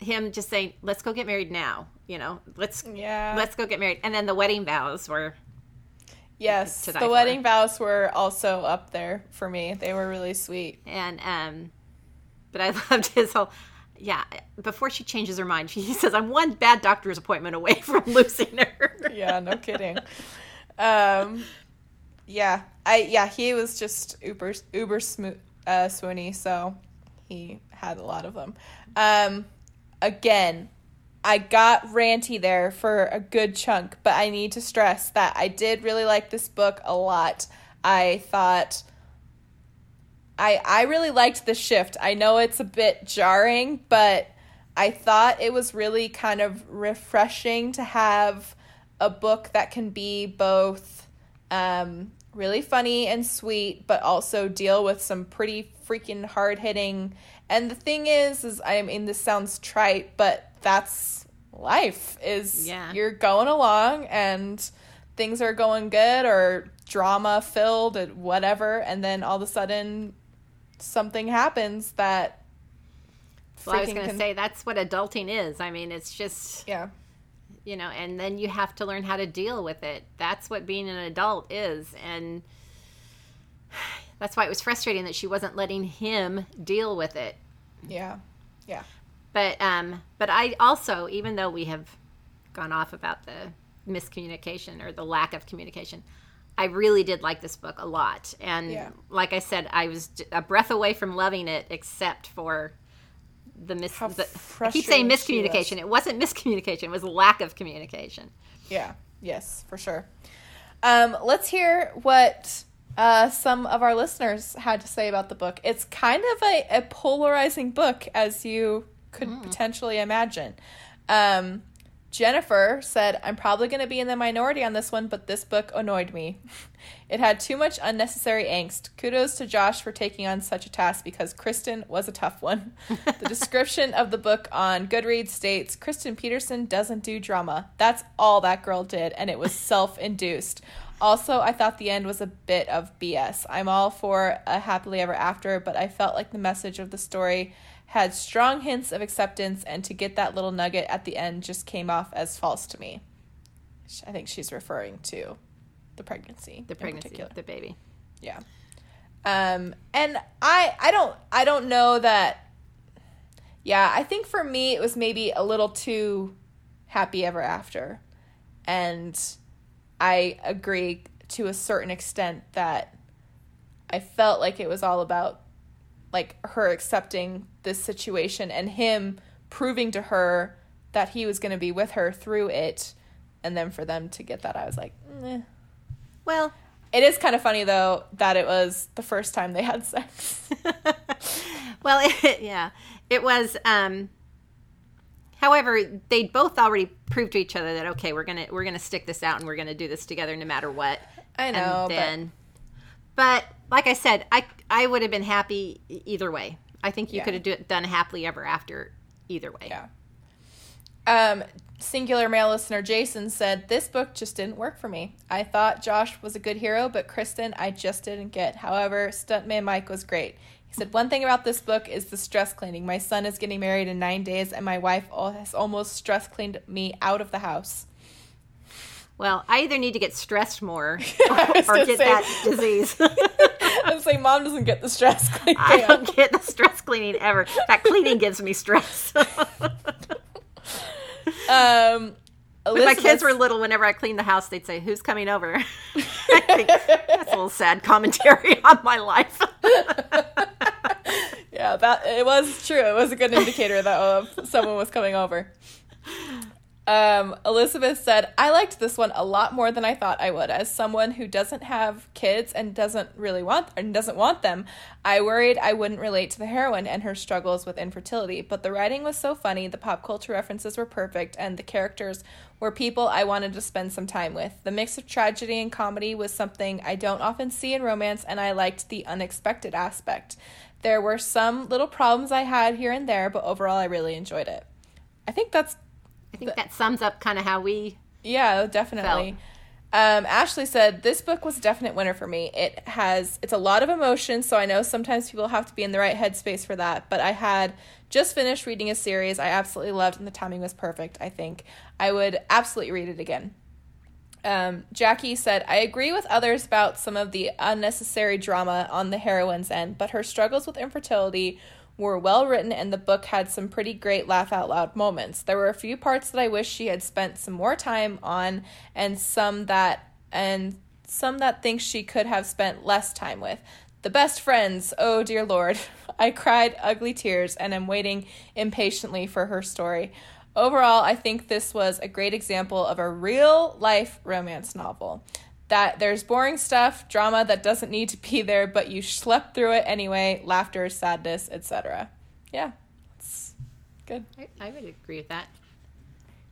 him just saying, "Let's go get married now." You know, let's Yeah. let's go get married, and then the wedding vows were yes, the for. wedding vows were also up there for me. They were really sweet. and um but i loved his whole yeah before she changes her mind he says i'm one bad doctor's appointment away from losing her yeah, no kidding. Um, yeah, I yeah he was just uber uber smo- uh, swoony, so he had a lot of them. Um, again, I got ranty there for a good chunk, but I need to stress that I did really like this book a lot. I thought. I, I really liked the shift. I know it's a bit jarring, but I thought it was really kind of refreshing to have a book that can be both um, really funny and sweet, but also deal with some pretty freaking hard hitting. And the thing is, is I mean, this sounds trite, but that's life. Is Yeah. you're going along and things are going good or drama filled and whatever, and then all of a sudden something happens that. Well, I was going to can- say that's what adulting is. I mean, it's just yeah, you know, and then you have to learn how to deal with it. That's what being an adult is, and that's why it was frustrating that she wasn't letting him deal with it. yeah, yeah, But um, but I also, even though we have gone off about the miscommunication or the lack of communication, I really did like this book a lot. And Yeah. like I said, I was a breath away from loving it, except for the mis. The, I keep saying frustrating she was. miscommunication. It wasn't miscommunication. It was lack of communication. yeah, yes, for sure. Um, let's hear what uh, some of our listeners had to say about the book. It's kind of a, a polarizing book, as you could potentially imagine. Um, Jennifer said, I'm probably going to be in the minority on this one, but this book annoyed me. It had too much unnecessary angst. Kudos to Josh for taking on such a task because Kristen was a tough one. the description of the book on Goodreads states Kristen Peterson doesn't do drama. That's all that girl did, and it was self induced. Also, I thought the end was a bit of BS. I'm all for a happily ever after, but I felt like the message of the story had strong hints of acceptance, and to get that little nugget at the end just came off as false to me. I think she's referring to the pregnancy. The pregnancy, the baby. Yeah. Um, and I I don't I don't know that yeah, I think for me it was maybe a little too happy ever after. And I agree to a certain extent that I felt like it was all about like her accepting this situation and him proving to her that he was going to be with her through it and then for them to get that I was like, eh. Well, It is kind of funny though that it was the first time they had sex. well, it, yeah, it was. Um, however, they both already proved to each other that okay, we're gonna we're gonna stick this out and we're gonna do this together no matter what. I know, and then, but like I said, I I would have been happy either way. I think you Yeah. could have do, done happily ever after either way. Yeah. Um, singular male listener Jason said, This book just didn't work for me. I thought Josh was a good hero, but Kristen, I just didn't get. However, Stuntman Mike was great. He said, One thing about this book is the stress cleaning. My son is getting married in nine days, and my wife has almost stress cleaned me out of the house. Well, I either need to get stressed more was or get say- that disease. I was like, Mom doesn't get the stress cleaning. I don't get the stress cleaning ever. That cleaning gives me stress. Um, When my kids were little, whenever I cleaned the house, they'd say, "Who's coming over?" I think that's a little sad commentary on my life. Yeah, that it was true. It was a good indicator that of someone was coming over. Um, Elizabeth said, I liked this one a lot more than I thought I would. As someone who doesn't have kids and doesn't really want and doesn't want them, I worried I wouldn't relate to the heroine and her struggles with infertility. But the writing was so funny, the pop culture references were perfect, and the characters were people I wanted to spend some time with. The mix of tragedy and comedy was something I don't often see in romance, and I liked the unexpected aspect. There were some little problems I had here and there, but overall I really enjoyed it. I think that's I think that sums up kind of how we. yeah, definitely. Um, Ashley said this book was a definite winner for me. It has it's a lot of emotion, so I know sometimes people have to be in the right headspace for that. But I had just finished reading a series I absolutely loved, and the timing was perfect. I think I would absolutely read it again. Um, Jackie said, I agree with others about some of the unnecessary drama on the heroine's end, but her struggles with infertility were well written and the book had some pretty great laugh out loud moments. There were a few parts that I wish she had spent some more time on and some that and some that think she could have spent less time with. The best friends, oh dear lord. I cried ugly tears and am waiting impatiently for her story. Overall, I think this was a great example of a real life romance novel. That there's boring stuff, drama that doesn't need to be there, but you slept through it anyway, laughter, sadness, etc. Yeah, it's good. I, I would agree with that.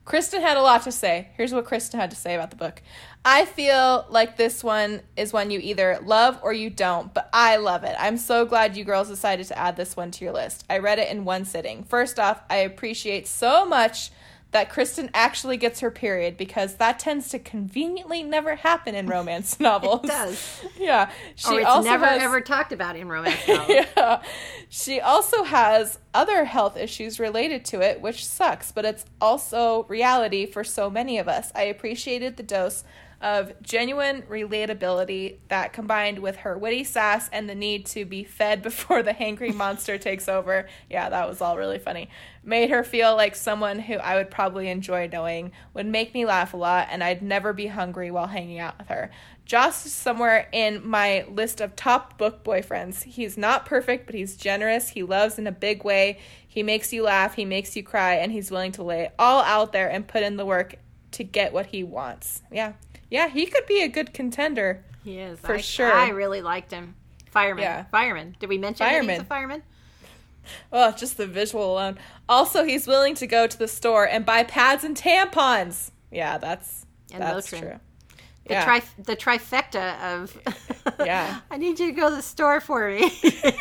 Kristen had a lot to say. Here's what Kristen had to say about the book. I feel like this one is one you either love or you don't, but I love it. I'm so glad you girls decided to add this one to your list. I read it in one sitting. First off, I appreciate so much that Kristen actually gets her period because that tends to conveniently never happen in romance novels. It does. Yeah. She or it's also never has, ever talked about in romance novels. yeah. She also has other health issues related to it, which sucks, but it's also reality for so many of us. I appreciated the dose of genuine relatability that combined with her witty sass and the need to be fed before the hangry monster takes over. Yeah, that was all really funny. Made her feel like someone who I would probably enjoy knowing, would make me laugh a lot, and I'd never be hungry while hanging out with her. Josh is somewhere in my list of top book boyfriends. He's not perfect, but he's generous. He loves in a big way. He makes you laugh, he makes you cry, and he's willing to lay it all out there and put in the work to get what he wants. Yeah. Yeah, he could be a good contender. He is. For I, sure. I really liked him. Fireman. Yeah. Fireman. Did we mention that he's Fireman. a fireman? Oh, just the visual alone. Also, he's willing to go to the store and buy pads and tampons. Yeah, that's And that's Motrin. true. The, Yeah. tri- the trifecta of. Yeah. I need you to go to the store for me.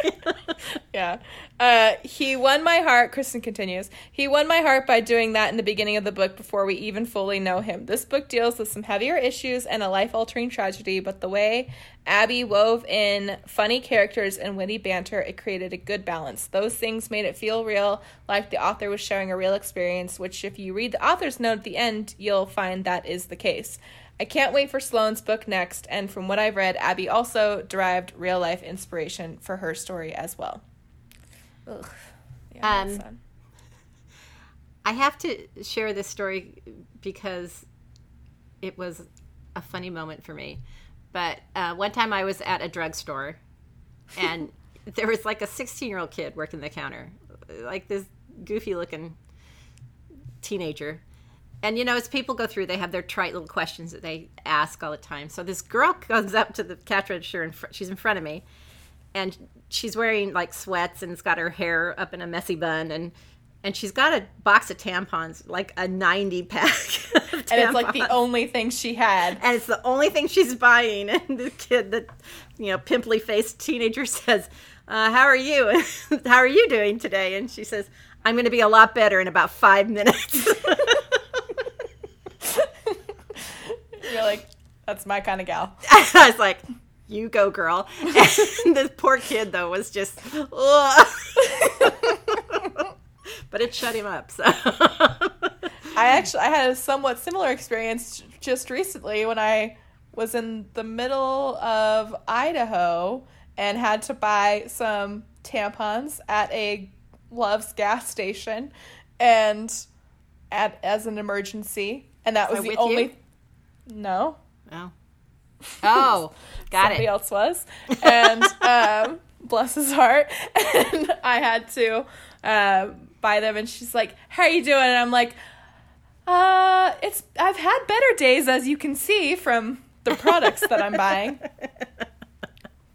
Yeah. Uh, he won my heart, Kristen continues. He won my heart by doing that in the beginning of the book before we even fully know him. This book deals with some heavier issues and a life altering tragedy, but the way Abby wove in funny characters and witty banter, it created a good balance. Those things made it feel real, like the author was sharing a real experience, which, if you read the author's note at the end, you'll find that is the case. I can't wait for Sloan's book next, and from what I've read, Abby also derived real life inspiration for her story as well. Ugh. Yeah, Um. I have to share this story because it was a funny moment for me. But uh, one time I was at a drugstore and there was like a 16 year old kid working the counter, like this goofy looking teenager. And you know, as people go through, they have their trite little questions that they ask all the time. So this girl comes up to the cash register and fr- she's in front of me, and she's wearing like sweats and it's got her hair up in a messy bun and and she's got a box of tampons, like a 90 pack. of and it's like the only thing she had. and it's the only thing she's buying. And the kid, the you know, pimply faced teenager says, uh, "How are you? How are you doing today?" And she says, "I'm going to be a lot better in about five minutes." You're like, that's my kind of gal. I was like, "You go, girl." And this poor kid though was just, ugh. but it shut him up. So I actually I had a somewhat similar experience just recently when I was in the middle of Idaho and had to buy some tampons at a Love's gas station and at as an emergency and that was the only you? No. oh, oh, got somebody it. else was and um bless his heart and i had to uh, buy them and she's like how are you doing and i'm like uh it's i've had better days as you can see from the products that i'm buying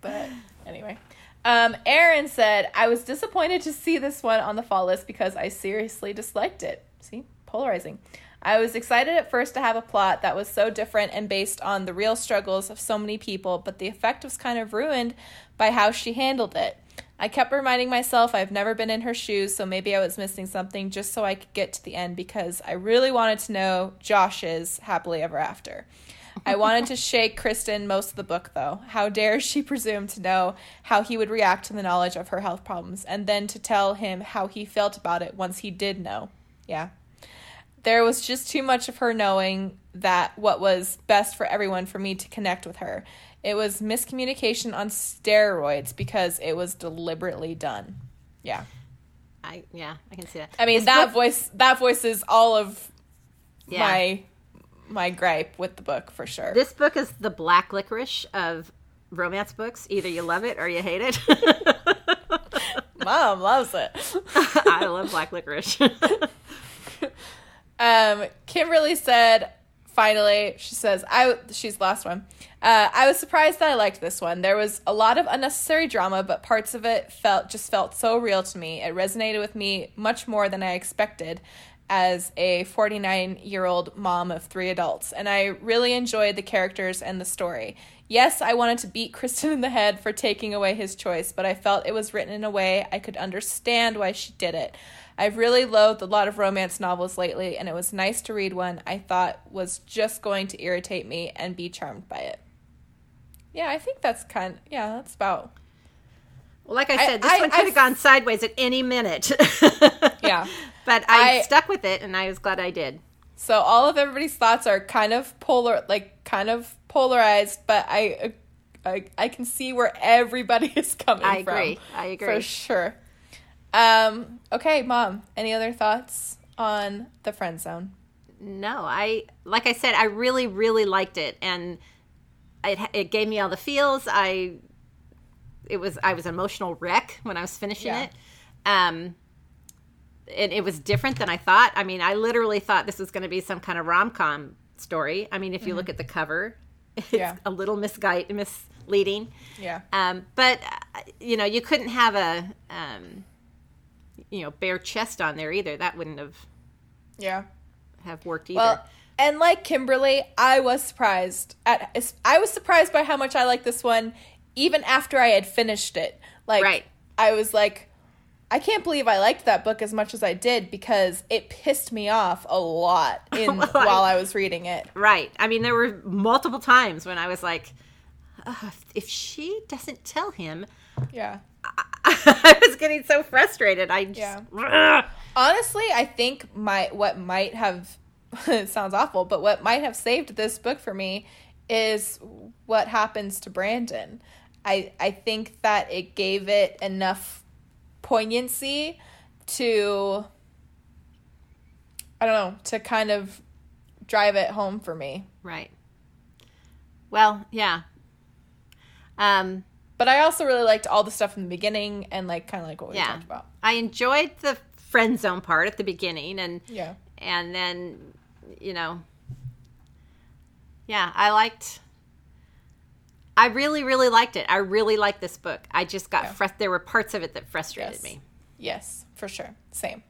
but anyway um, Aaron said, I was disappointed to see this one on the fall list because I seriously disliked it. See, polarizing. I was excited at first to have a plot that was so different and based on the real struggles of so many people, but the effect was kind of ruined by how she handled it. I kept reminding myself I've never been in her shoes, so maybe I was missing something just so I could get to the end because I really wanted to know Josh's happily ever after. I wanted to shake Kristen most of the book, though. How dare she presume to know how he would react to the knowledge of her health problems, and then to tell him how he felt about it once he did know. Yeah. There was just too much of her knowing that what was best for everyone for me to connect with her. It was miscommunication on steroids because it was deliberately done. Yeah. I yeah, I can see that. I mean that book- voice that voice is all of Yeah. my my gripe with the book for sure. This book is the black licorice of romance books. Either you love it or you hate it. Mom loves it. I love black licorice. Um, Kimberly said, finally, she says, I she's last one. Uh, I was surprised that I liked this one. There was a lot of unnecessary drama, but parts of it felt just felt so real to me. It resonated with me much more than I expected. as a 49 year old mom of three adults, and I really enjoyed the characters and the story. Yes, I wanted to beat Kristen in the head for taking away his choice, but I felt it was written in a way I could understand why she did it. I've really loathed a lot of romance novels lately, and it was nice to read one I thought was just going to irritate me and be charmed by it. Yeah, I think that's kind of, yeah, that's about. Well, like I said, this I- one could have gone sideways at any minute. Yeah. But I, I- stuck with it and I was glad I did. So all of everybody's thoughts are kind of polar, like kind of polarized, but I, I, I can see where everybody is coming I from. agree. I agree. for sure. Um. Okay, mom. Any other thoughts on the friend zone? No, I like I said, I really, really liked it, and it it gave me all the feels. I it was I was an emotional wreck when I was finishing Yeah. it. Um, and it was different than I thought. I mean, I literally thought this was going to be some kind of rom com story. I mean, if you look at the cover, it's Mm-hmm. Yeah. a little misguided, misleading. Yeah. Um, but uh, you know, you couldn't have a um, you know bare chest on there either. That wouldn't have Yeah. have worked either. Well, and like Kimberly, I was surprised at I was surprised by how much I liked this one even after I had finished it. Like Right. I was like I can't believe I liked that book as much as I did because it pissed me off a lot in Well, while I was reading it. Right. I mean, there were multiple times when I was like, if she doesn't tell him, Yeah. I was getting so frustrated. I just, Yeah. Honestly, I think my what might have it sounds awful, but what might have saved this book for me is what happens to Brandon. I I think that it gave it enough poignancy to I don't know, to kind of drive it home for me. right. Well, yeah. Um, But I also really liked all the stuff in the beginning and like kind of like what we yeah. talked about. I enjoyed the friend zone part at the beginning, and Yeah. and then, you know, yeah, I liked. I really, really liked it. I really liked this book. I just got Yeah. there were parts of it that frustrated Yes. me. Yes, for sure. Same.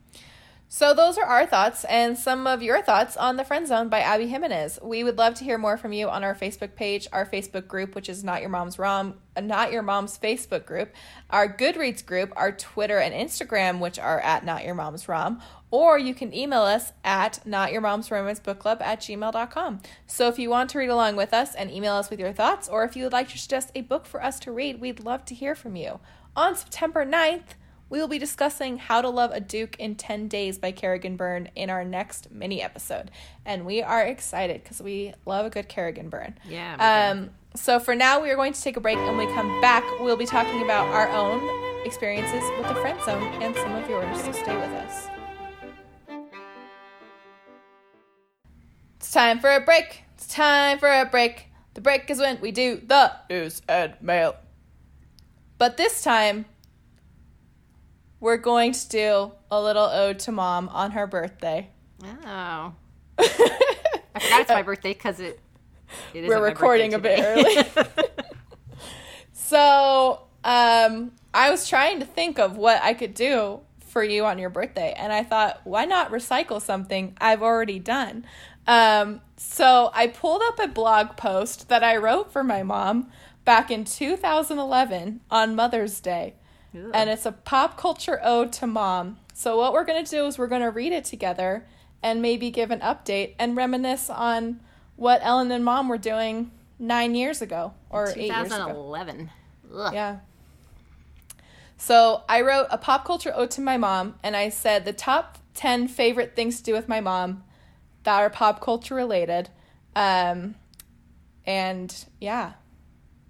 So those are our thoughts and some of your thoughts on The Friend Zone by Abby Jimenez. We would love to hear more from you on our Facebook page, our Facebook group, which is Not Your Mom's Rom, Not Your Mom's Facebook group, our Goodreads group, our Twitter and Instagram, which are at Not Your Mom's Rom, or you can email us at Not Your Mom's Romance Book Club at gmail.com. So if you want to read along with us and email us with your thoughts, or if you would like to suggest a book for us to read, we'd love to hear from you. On September 9th, we will be discussing How to Love a Duke in 10 Days by Kerrigan Byrne in our next mini episode. And we are excited because we love a good Kerrigan Byrne. Yeah. Um, so for now, we are going to take a break. And when we come back, we'll be talking about our own experiences with the friend zone and some of yours. So stay with us. It's time for a break. It's time for a break. The break is when we do the news and mail. But this time, we're going to do a little ode to mom on her birthday. Oh. I forgot it's my birthday because it, it is We're recording a bit early. so, um, I was trying to think of what I could do for you on your birthday, and I thought, why not recycle something I've already done? Um, so I pulled up a blog post that I wrote for my mom back in 2011 on Mother's Day. Ew. And it's a pop culture ode to mom. So what we're going to do is we're going to read it together and maybe give an update and reminisce on what Ellen and mom were doing 9 years ago or 8 years ago. 2011. Ugh. Yeah. So I wrote a pop culture ode to my mom, and I said the top 10 favorite things to do with my mom that are pop culture related. Um, and yeah,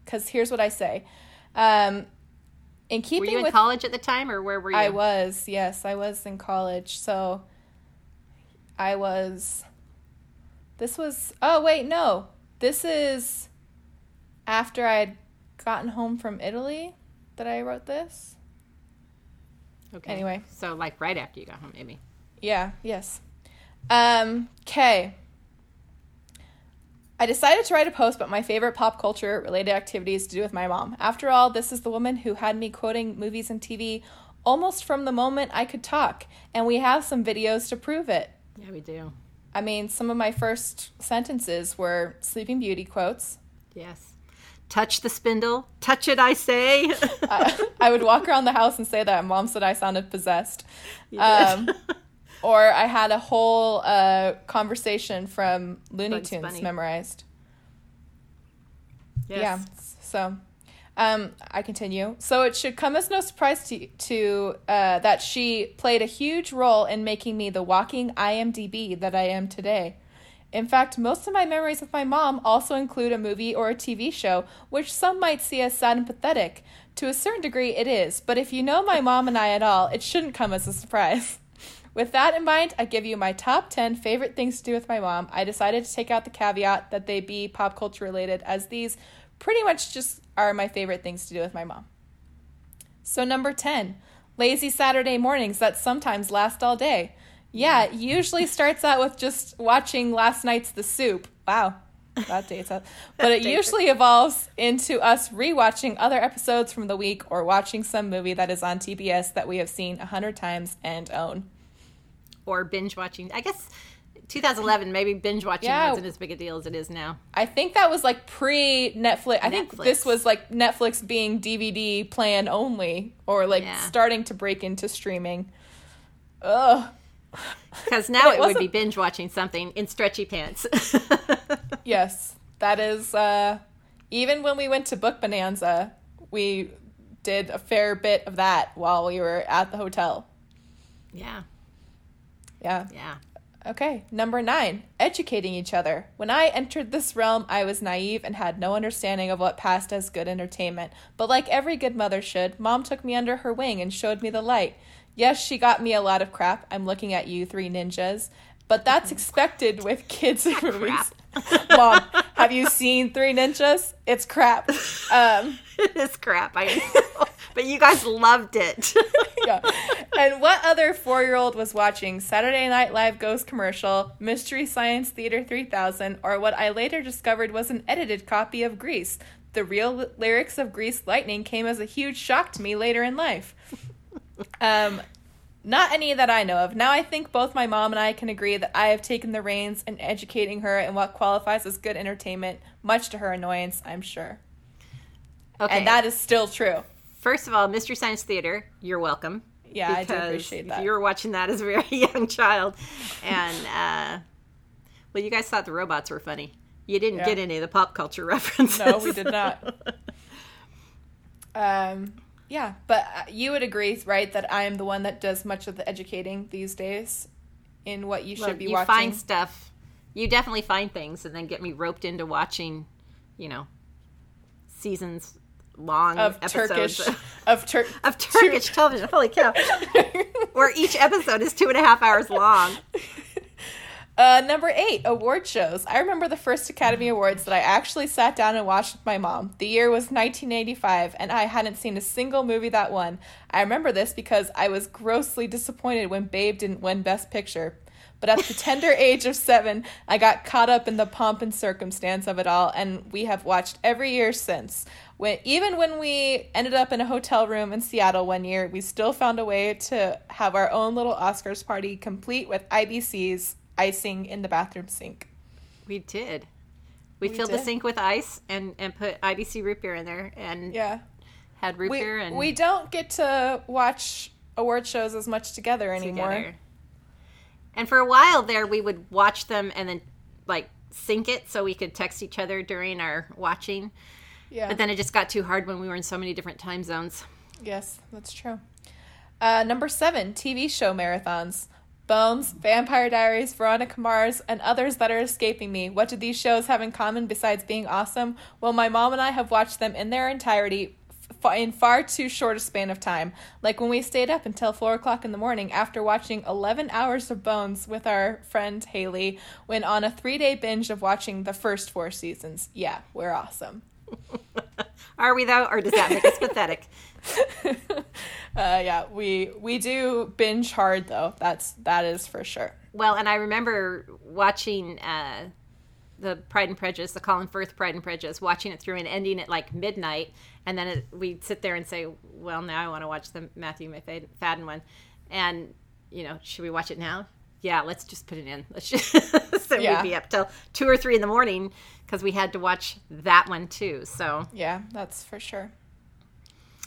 because here's what I say. Um, in Were you in with college at the time, or where were you? I was, yes, I was in college. So I was. This was. Oh, wait, no. This is after I had gotten home from Italy that I wrote this. Okay. Anyway. So, like right after you got home, maybe. Yeah, yes. Um, okay. I decided to write a post about my favorite pop culture related activities to do with my mom. After all, this is the woman who had me quoting movies and TV almost from the moment I could talk, and we have some videos to prove it. Yeah, we do. I mean, some of my first sentences were Sleeping Beauty quotes. Yes. Touch the spindle. Touch it, I say. I, I would walk around the house and say that. Mom said I sounded possessed. Um, or I had a whole uh, conversation from Looney Bugs Tunes Bunny. memorized. Yes. Yeah. So, um, I continue. So it should come as no surprise to to uh, that she played a huge role in making me the walking IMDb that I am today. In fact, most of my memories with my mom also include a movie or a TV show, which some might see as sad and pathetic. To a certain degree, it is, but if you know my mom and I at all, it shouldn't come as a surprise. With that in mind, I give you my top 10 favorite things to do with my mom. I decided to take out the caveat that they be pop culture related, as these pretty much just are my favorite things to do with my mom. So, number 10, lazy Saturday mornings that sometimes last all day. Yeah, it mm. usually starts out with just watching last night's The Soup. Wow, that dates us. But it usually evolves into us rewatching other episodes from the week or watching some movie that is on TBS that we have seen a hundred times and own. Or binge watching. I guess 2011, maybe binge watching Yeah. wasn't as big a deal as it is now. I think that was like pre Netflix. I think this was like Netflix being DVD plan only or like Yeah. starting to break into streaming. Ugh. Because now It it, would be binge watching something in stretchy pants. Yes, that is. Uh, even when we went to Book Bonanza, we did a fair bit of that while we were at the hotel. yeah, Yeah. yeah. Okay, number nine, educating each other. When I entered this realm, I was naive and had no understanding of what passed as good entertainment. But like every good mother should, mom took me under her wing and showed me the light. Yes, she got me a lot of crap. I'm looking at you, three ninjas. But that's expected with kids and movies. mom, have you seen Three Ninjas? It's crap. Um, it is crap. I know. but you guys loved it. yeah. And what other four year old was watching Saturday Night Live Ghost commercial, Mystery Science Theater 3000, or what I later discovered was an edited copy of Grease? The real lyrics of Grease Lightning came as a huge shock to me later in life. Um, not any that I know of. Now I think both my mom and I can agree that I have taken the reins in educating her in what qualifies as good entertainment, much to her annoyance, I'm sure. Okay. And that is still true. First of all, Mystery Science Theater, you're welcome. Yeah, I do appreciate that. If you were watching that as a very young child, and uh, well, you guys thought the robots were funny. You didn't Yeah. get any of the pop culture references. No, we did not. Um, yeah, but uh, you would agree, right, that I am the one that does much of the educating these days in what you should Well, be you watching. find stuff. You definitely find things, and then get me roped into watching, you know, seasons long of episodes Turkish of Tur- of Turkish television. Holy cow! Where each episode is two and a half hours long. Uh, number eight, award shows. I remember the first Academy Awards that I actually sat down and watched with my mom. The year was 1985, and I hadn't seen a single movie that won. I remember this because I was grossly disappointed when Babe didn't win Best Picture. But at the tender age of seven, I got caught up in the pomp and circumstance of it all, and we have watched every year since. When, even when we ended up in a hotel room in Seattle one year, we still found a way to have our own little Oscars party complete with IBC's icing in the bathroom sink. We did. We, We filled the sink with ice and and put IBC root beer in there and Yeah. had root We, beer and we don't get to watch award shows as much together anymore. together. And for a while there, we would watch them and then like sync it so we could text each other during our watching. Yeah. But then it just got too hard when we were in so many different time zones. Yes, that's true. Uh, number seven, TV show marathons. Bones, Vampire Diaries, Veronica Mars, and others that are escaping me. What do these shows have in common besides being awesome? Well, my mom and I have watched them in their entirety f- in far too short a span of time. Like when we stayed up until 4 o'clock in the morning after watching 11 hours of Bones with our friend Haley, when on a three day binge of watching the first four seasons. Yeah, we're awesome. Are we though, or does that make us pathetic? Uh, yeah, we we do binge hard though. That's that is for sure. Well, and I remember watching uh, the Pride and Prejudice, the Colin Firth Pride and Prejudice, watching it through and ending at like midnight, and then it, we'd sit there and say, "Well, now I want to watch the Matthew Macfadyen one," and you know, should we watch it now? yeah, let's just put it in. Let's just so Yeah. we'd be up till two or three in the morning because we had to watch that one too. So Yeah, that's for sure.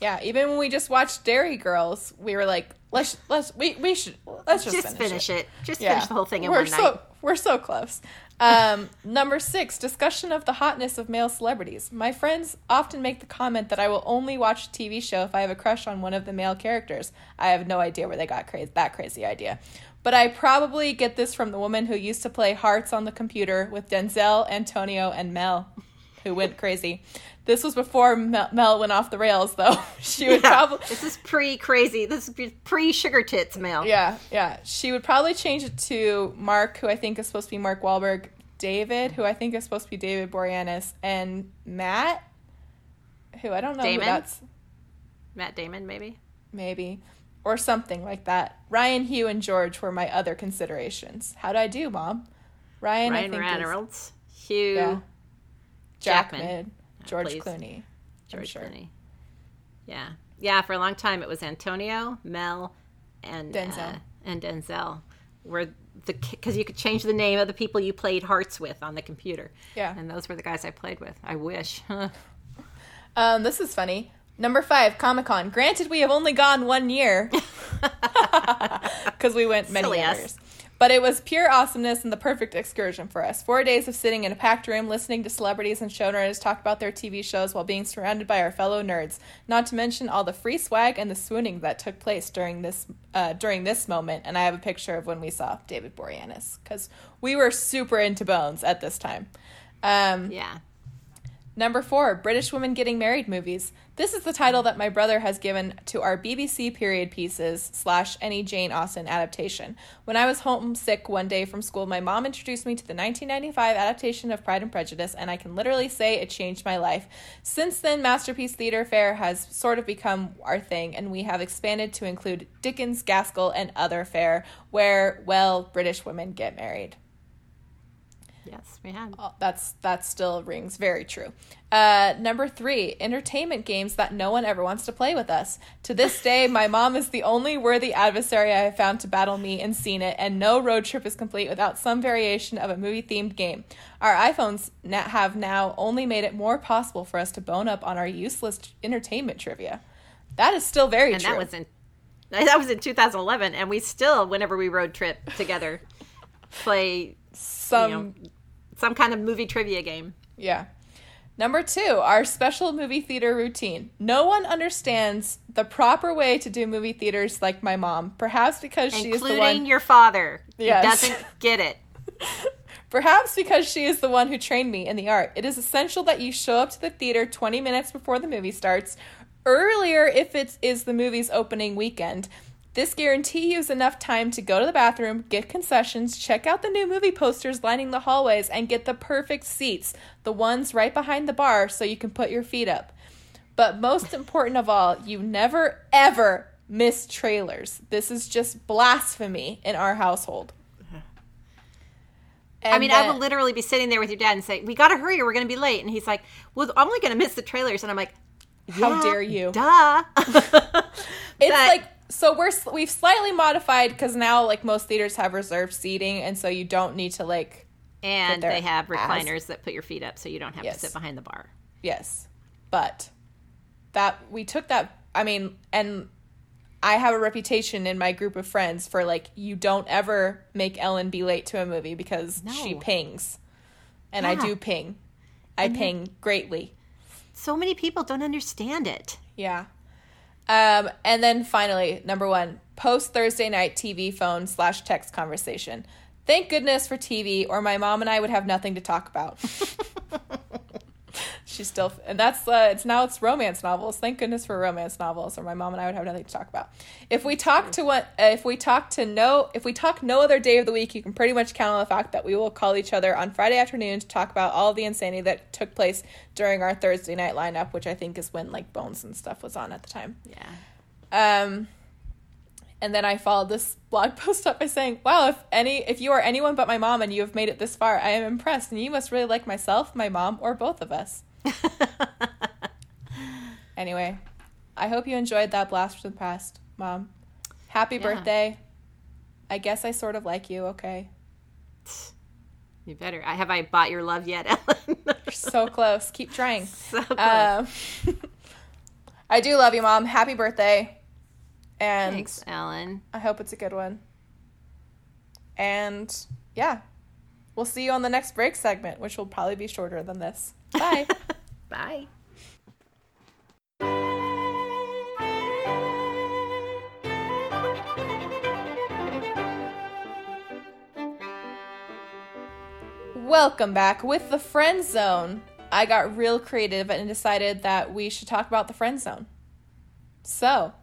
Yeah, even when we just watched Derry Girls, we were like, let's let's we, we should let's just, just, finish, it. Just Yeah. finish the whole thing in we're one so night. we're so close. Um, number six, discussion of the hotness of male celebrities. My friends often make the comment that I will only watch a TV show if I have a crush on one of the male characters. I have no idea where they got crazy that crazy idea. But I probably get this from the woman who used to play Hearts on the computer with Denzel, Antonio, and Mel, who went crazy. This was before Mel, Mel went off the rails, though. she would Yeah, probably this is pre crazy. This is pre sugar tits Mel. yeah, yeah. She would probably change it to Mark, who I think is supposed to be Mark Wahlberg, David, who I think is supposed to be David Boreanaz, and Matt, who I don't know Damon? who that's Matt Damon, maybe. maybe, or something like that. Ryan, Hugh, and George were my other considerations. How'd I do, Mom? Ryan, I Ryan think is Reynolds, Hugh, Yeah. Jack Jackman. Mid, George please. Clooney. George sure. Clooney. Yeah, yeah. For a long time, it was Antonio, Mel, and Denzel. uh, and Denzel were the because you could change the name of the people you played hearts with on the computer. Yeah. and those were the guys I played with. I wish. Um, this is funny. Number five, Comic Con. Granted, we have only gone one year because we went many Silly us. But it was pure awesomeness and the perfect excursion for us. Four days of sitting in a packed room, listening to celebrities and showrunners talk about their TV shows while being surrounded by our fellow nerds. Not to mention all the free swag and the swooning that took place during this uh, during this moment. And I have a picture of when we saw David Boreanaz because we were super into Bones at this time. Um, yeah, Number four, British Women Getting Married movies. This is the title that my brother has given to our BBC period pieces slash any Jane Austen adaptation. When I was homesick one day from school, my mom introduced me to the 1995 adaptation of Pride and Prejudice, and I can literally say it changed my life. Since then, Masterpiece Theatre Fare has sort of become our thing, and we have expanded to include Dickens, Gaskell, and other fare where, well, British women get married. Yes, we had. Oh, that's that still rings very true. Uh, number three, entertainment games that no one ever wants to play with us. To this day, my mom is the only worthy adversary I have found to battle me and Scene It, and no road trip is complete without some variation of a movie themed game. Our iPhones na- have now only made it more possible for us to bone up on our useless entertainment trivia. That is still very and true. that was in that was in 2011, and we still, whenever we road trip together, play some you know some kind of movie trivia game. Yeah. Number two, our special movie theater routine. No one understands the proper way to do movie theaters like my mom. Perhaps because she is the including one. your father. Yes. He doesn't get it. Perhaps because she is the one who trained me in the art. It is essential that you show up to the theater 20 minutes before the movie starts, earlier if it is the movie's opening weekend. This guarantee you enough time to go to the bathroom, get concessions, check out the new movie posters lining the hallways, and get the perfect seats, the ones right behind the bar so you can put your feet up. But most important of all, you never ever miss trailers. This is just blasphemy in our household. I And mean, I then- uh, will literally be sitting there with your dad and say, "We got to hurry, or we're going to be late." And he's like, "Well, I'm only going to miss the trailers." And I'm like, How dare you." Duh. It's like so we're we've slightly modified because now like most theaters have reserved seating, and so you don't need to like and they have ass. recliners that put your feet up, so you don't have Yes. to sit behind the bar. yes, but that we took that. I mean, and I have a reputation in my group of friends for like you don't ever make Ellen be late to a movie because she pings, and I do ping. I ping greatly. So many people don't understand it. Yeah. Um, and then finally, number one, post Thursday night TV phone slash text conversation. Thank goodness for TV, or my mom and I would have nothing to talk about. She's still, and that's uh, it's now it's romance novels. Thank goodness for romance novels, or my mom and I would have nothing to talk about. If we talk to what, uh, if we talk to no, if we talk no other day of the week, you can pretty much count on the fact that we will call each other on Friday afternoon to talk about all the insanity that took place during our Thursday night lineup, which I think is when like Bones and stuff was on at the time. Yeah. Um, and then I followed this blog post up by saying, "Wow, if any, if you are anyone but my mom and you have made it this far, I am impressed, and you must really like myself, my mom, or both of us." Anyway, I hope you enjoyed that blast from the past, mom. Happy Yeah. birthday! I guess I sort of like you, okay? You better. I have I bought your love yet, Ellen? You're so close. Keep trying. so close. Um, I do love you, Mom. Happy birthday. And Thanks, Alan. I hope it's a good one. And yeah, we'll see you on the next break segment, which will probably be shorter than this. Bye. Bye. Welcome back with the friend zone. I got real creative and decided that we should talk about the friend zone. So,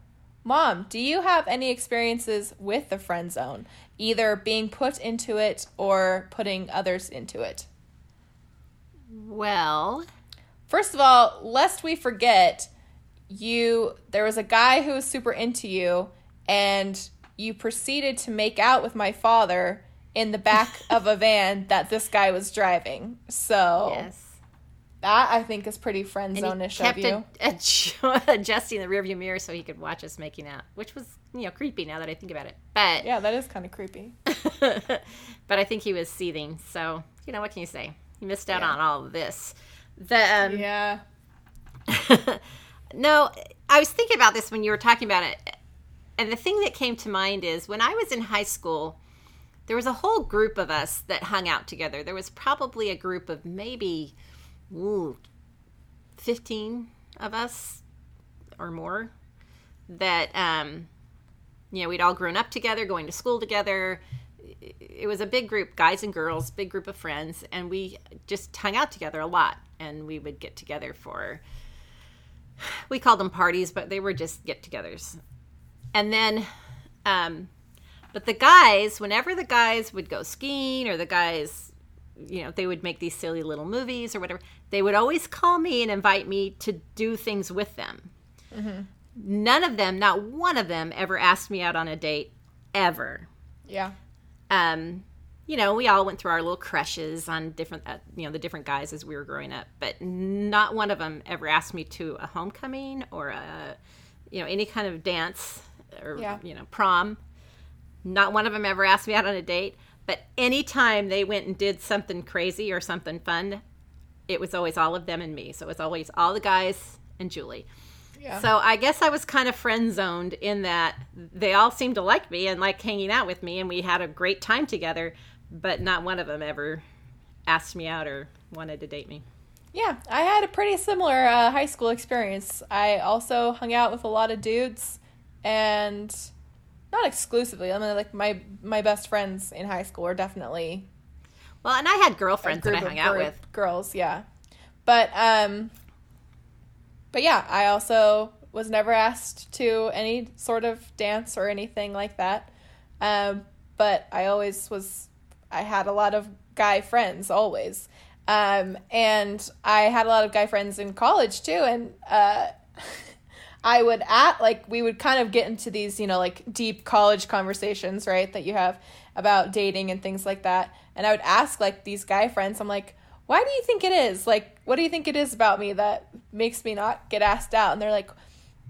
Mom, do you have any experiences with the friend zone, either being put into it or putting others into it? Well, First of all, lest we forget, you there was a guy who was super into you and you proceeded to make out with my father in the back of a van that this guy was driving. So, yes. That I think is pretty friend And zone-ish of you. ad- adjusting the rearview mirror so he could watch us making out, which was you know creepy now that I think about it. But Yeah, that is kind of creepy. but I think he was seething. So you know what can you say? He missed out Yeah. on all of this. The um, Yeah. no, I was thinking about this when you were talking about it, and the thing that came to mind is when I was in high school, there was a whole group of us that hung out together. There was probably a group of maybe ooh, fifteen of us or more that um, you know we'd all grown up together, going to school together. It was a big group, guys and girls, big group of friends, and we just hung out together a lot. And we would get together for we called them parties, but they were just get-togethers. And then, um, but the guys, whenever the guys would go skiing or the guys, you know, they would make these silly little movies or whatever, they would always call me and invite me to do things with them. None of them, not one of them, ever asked me out on a date, ever Yeah. um, you know, we all went through our little crushes on different, uh, you know, the different guys as we were growing up, but not one of them ever asked me to a homecoming or a, you know, any kind of dance or, Yeah. you know, prom. Not one of them ever asked me out on a date, but anytime they went and did something crazy or something fun, it was always all of them and me. So it was always all the guys and Julie. Yeah. So I guess I was kind of friend zoned in that they all seemed to like me and like hanging out with me, and we had a great time together. But not one of them ever asked me out or wanted to date me. Yeah, I had a pretty similar uh, high school experience. I also hung out with a lot of dudes, and not exclusively. I mean, like my my best friends in high school were definitely Well, and I had girlfriends that I hung out with. girls. Yeah, but um, but yeah, I also was never asked to any sort of dance or anything like that. Um, but I always was. I had a lot of guy friends always. Um, and I had a lot of guy friends in college too, and uh, I would at like we would kind of get into these, you know, like deep college conversations, right? That you have about dating and things like that. And I would ask like these guy friends, I'm like, why do you think it is? Like, what do you think it is about me that makes me not get asked out? And they're like,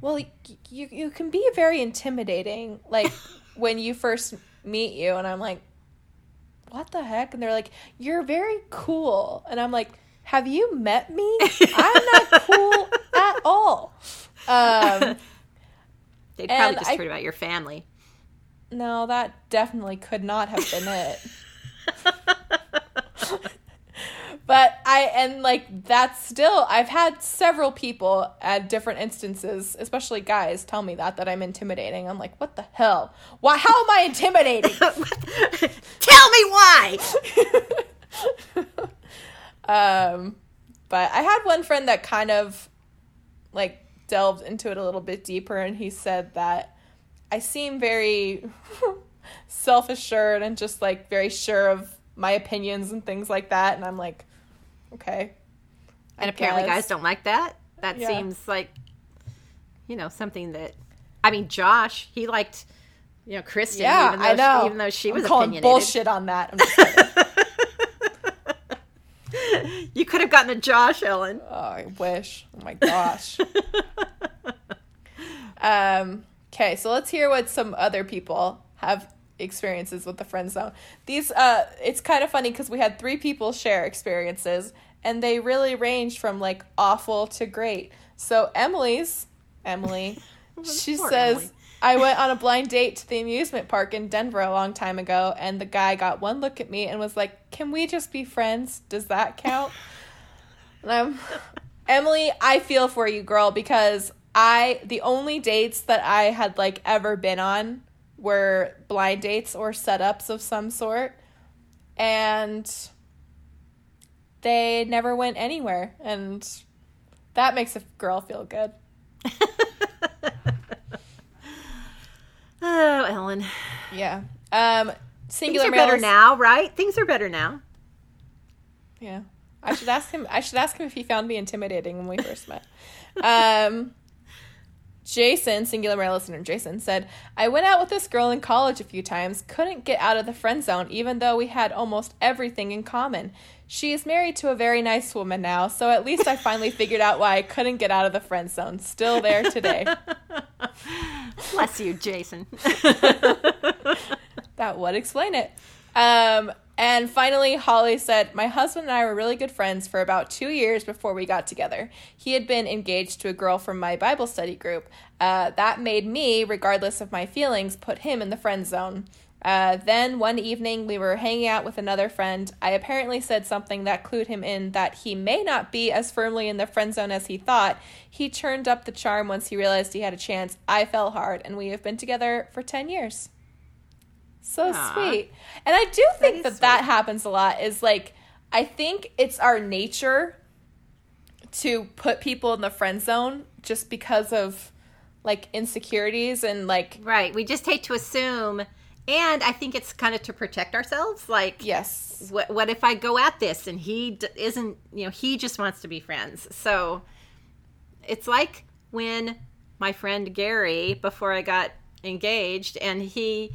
well, y- you you can be very intimidating, like when you first meet you. And I'm like, what the heck? And they're like, you're very cool. And I'm like, have you met me? I'm not cool at all. Um, They'd probably just I- heard about your family. No, that definitely could not have been it. but I and like that's still I've had several people at different instances, especially guys, tell me that that I'm intimidating. I'm like, what the hell? Why? How am I intimidating? Tell me why. um, but I had one friend that kind of like delved into it a little bit deeper, and he said that I seem very self assured and just like very sure of my opinions and things like that. And I'm like, okay. I And apparently, guess. guys don't like that. That Yeah. seems like, you know, something that. I mean, Josh, he liked, you know, Kristen. Yeah, even though I know. She, even though she I'm was calling bullshit on that. You could have gotten a Josh, Ellen. oh, I wish. Oh my gosh. um. Okay, so let's hear what some other people have experiences with the friend zone. These uh it's kind of funny cuz we had 3 people share experiences and they really range from like awful to great. So Emily's Emily she Poor says Emily. I went on a blind date to the amusement park in Denver a long time ago and the guy got one look at me and was like, "Can we just be friends? Does that count?" and I'm Emily, I feel for you, girl, because I the only dates that I had like ever been on were blind dates or setups of some sort. And they never went anywhere and that makes a girl feel good. Oh, Ellen. Yeah. Um Things singular are better now, right? Things are better now. Yeah. I should ask him I should ask him if he found me intimidating when we first met. Um Jason, singular male listener Jason, said, I went out with this girl in college a few times, couldn't get out of the friend zone, even though we had almost everything in common. She is married to a very nice woman now, so at least I finally figured out why I couldn't get out of the friend zone. Still there today. Bless you, Jason. That would explain it. Um, and finally, Holly said, My husband and I were really good friends for about two years before we got together. He had been engaged to a girl from my Bible study group. Uh, that made me, regardless of my feelings, put him in the friend zone. Uh, then one evening, we were hanging out with another friend. I apparently said something that clued him in that he may not be as firmly in the friend zone as he thought. He turned up the charm once he realized he had a chance. I fell hard, and we have been together for 10 years. So Aw. sweet. And I do think is that that, happens a lot is like I think it's our nature to put people in the friend zone just because of like insecurities and like right. We just hate to assume. And I think it's kind of to protect ourselves. Like, yes. what, what if I go at this and he d- isn't, you know, he just wants to be friends. So it's like when my friend Gary, before I got engaged, and he,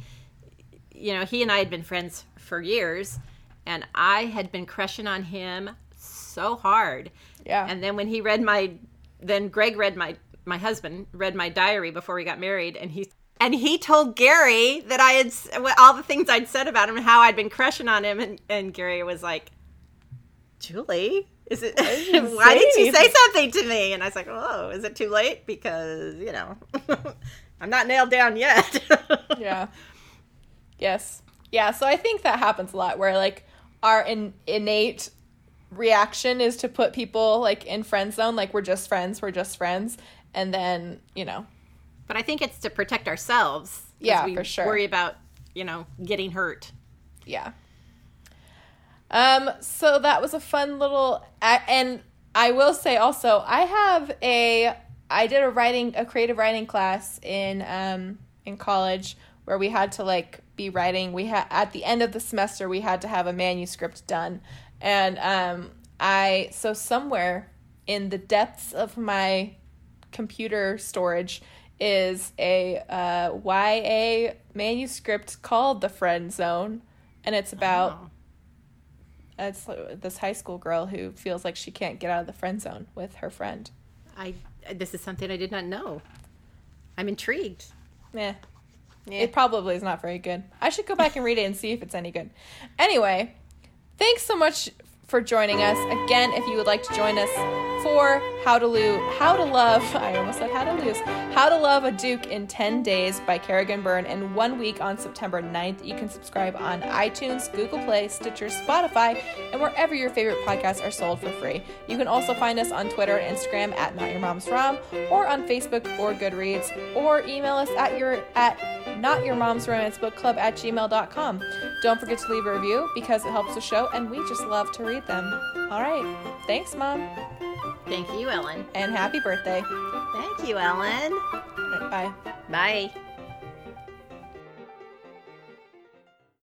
you know, he and I had been friends for years, and I had been crushing on him so hard. Yeah. And then when he read my, then Greg read my, my husband read my diary before we got married, and he and he told Gary that I had all the things I'd said about him and how I'd been crushing on him, and and Gary was like, Julie. Is it? Why say did you say something to me? And I was like, "Oh, is it too late? Because you know, I'm not nailed down yet." yeah. Yes. Yeah, so I think that happens a lot where like our in, innate reaction is to put people like in friend zone like we're just friends, we're just friends and then, you know, But I think it's to protect ourselves. Yeah, we for sure. Worry about you know getting hurt. yeah. Um so that was a fun little and I will say also I have a I did a writing a creative writing class in um in college where we had to like be writing we had at the end of the semester we had to have a manuscript done and um I so somewhere in the depths of my computer storage is a uh, YA manuscript called The Friend Zone, and it's about Oh. it's this high school girl who feels like she can't get out of the friend zone with her friend. I this is something I did not know. I'm intrigued. Eh, Yeah. it probably is not very good. I should go back and read it and see if it's any good. Anyway, thanks so much for joining us again. If you would like to join us for how to lose, how to love, I almost said how to lose, how to love a Duke in 10 days by Kerrigan Byrne and one week on September 9th. You can subscribe on iTunes, Google Play, Stitcher, Spotify, and wherever your favorite podcasts are sold for free. You can also find us on Twitter and Instagram at Not Your Mom's Rom, or on Facebook or Goodreads, or email us at your at not your mom's romance book club at gmail.com. Don't forget to leave a review because it helps the show and we just love to read them. All right. Thanks, Mom, Thank you, Ellen. and happy birthday. Thank you, Ellen. Right, bye. Bye.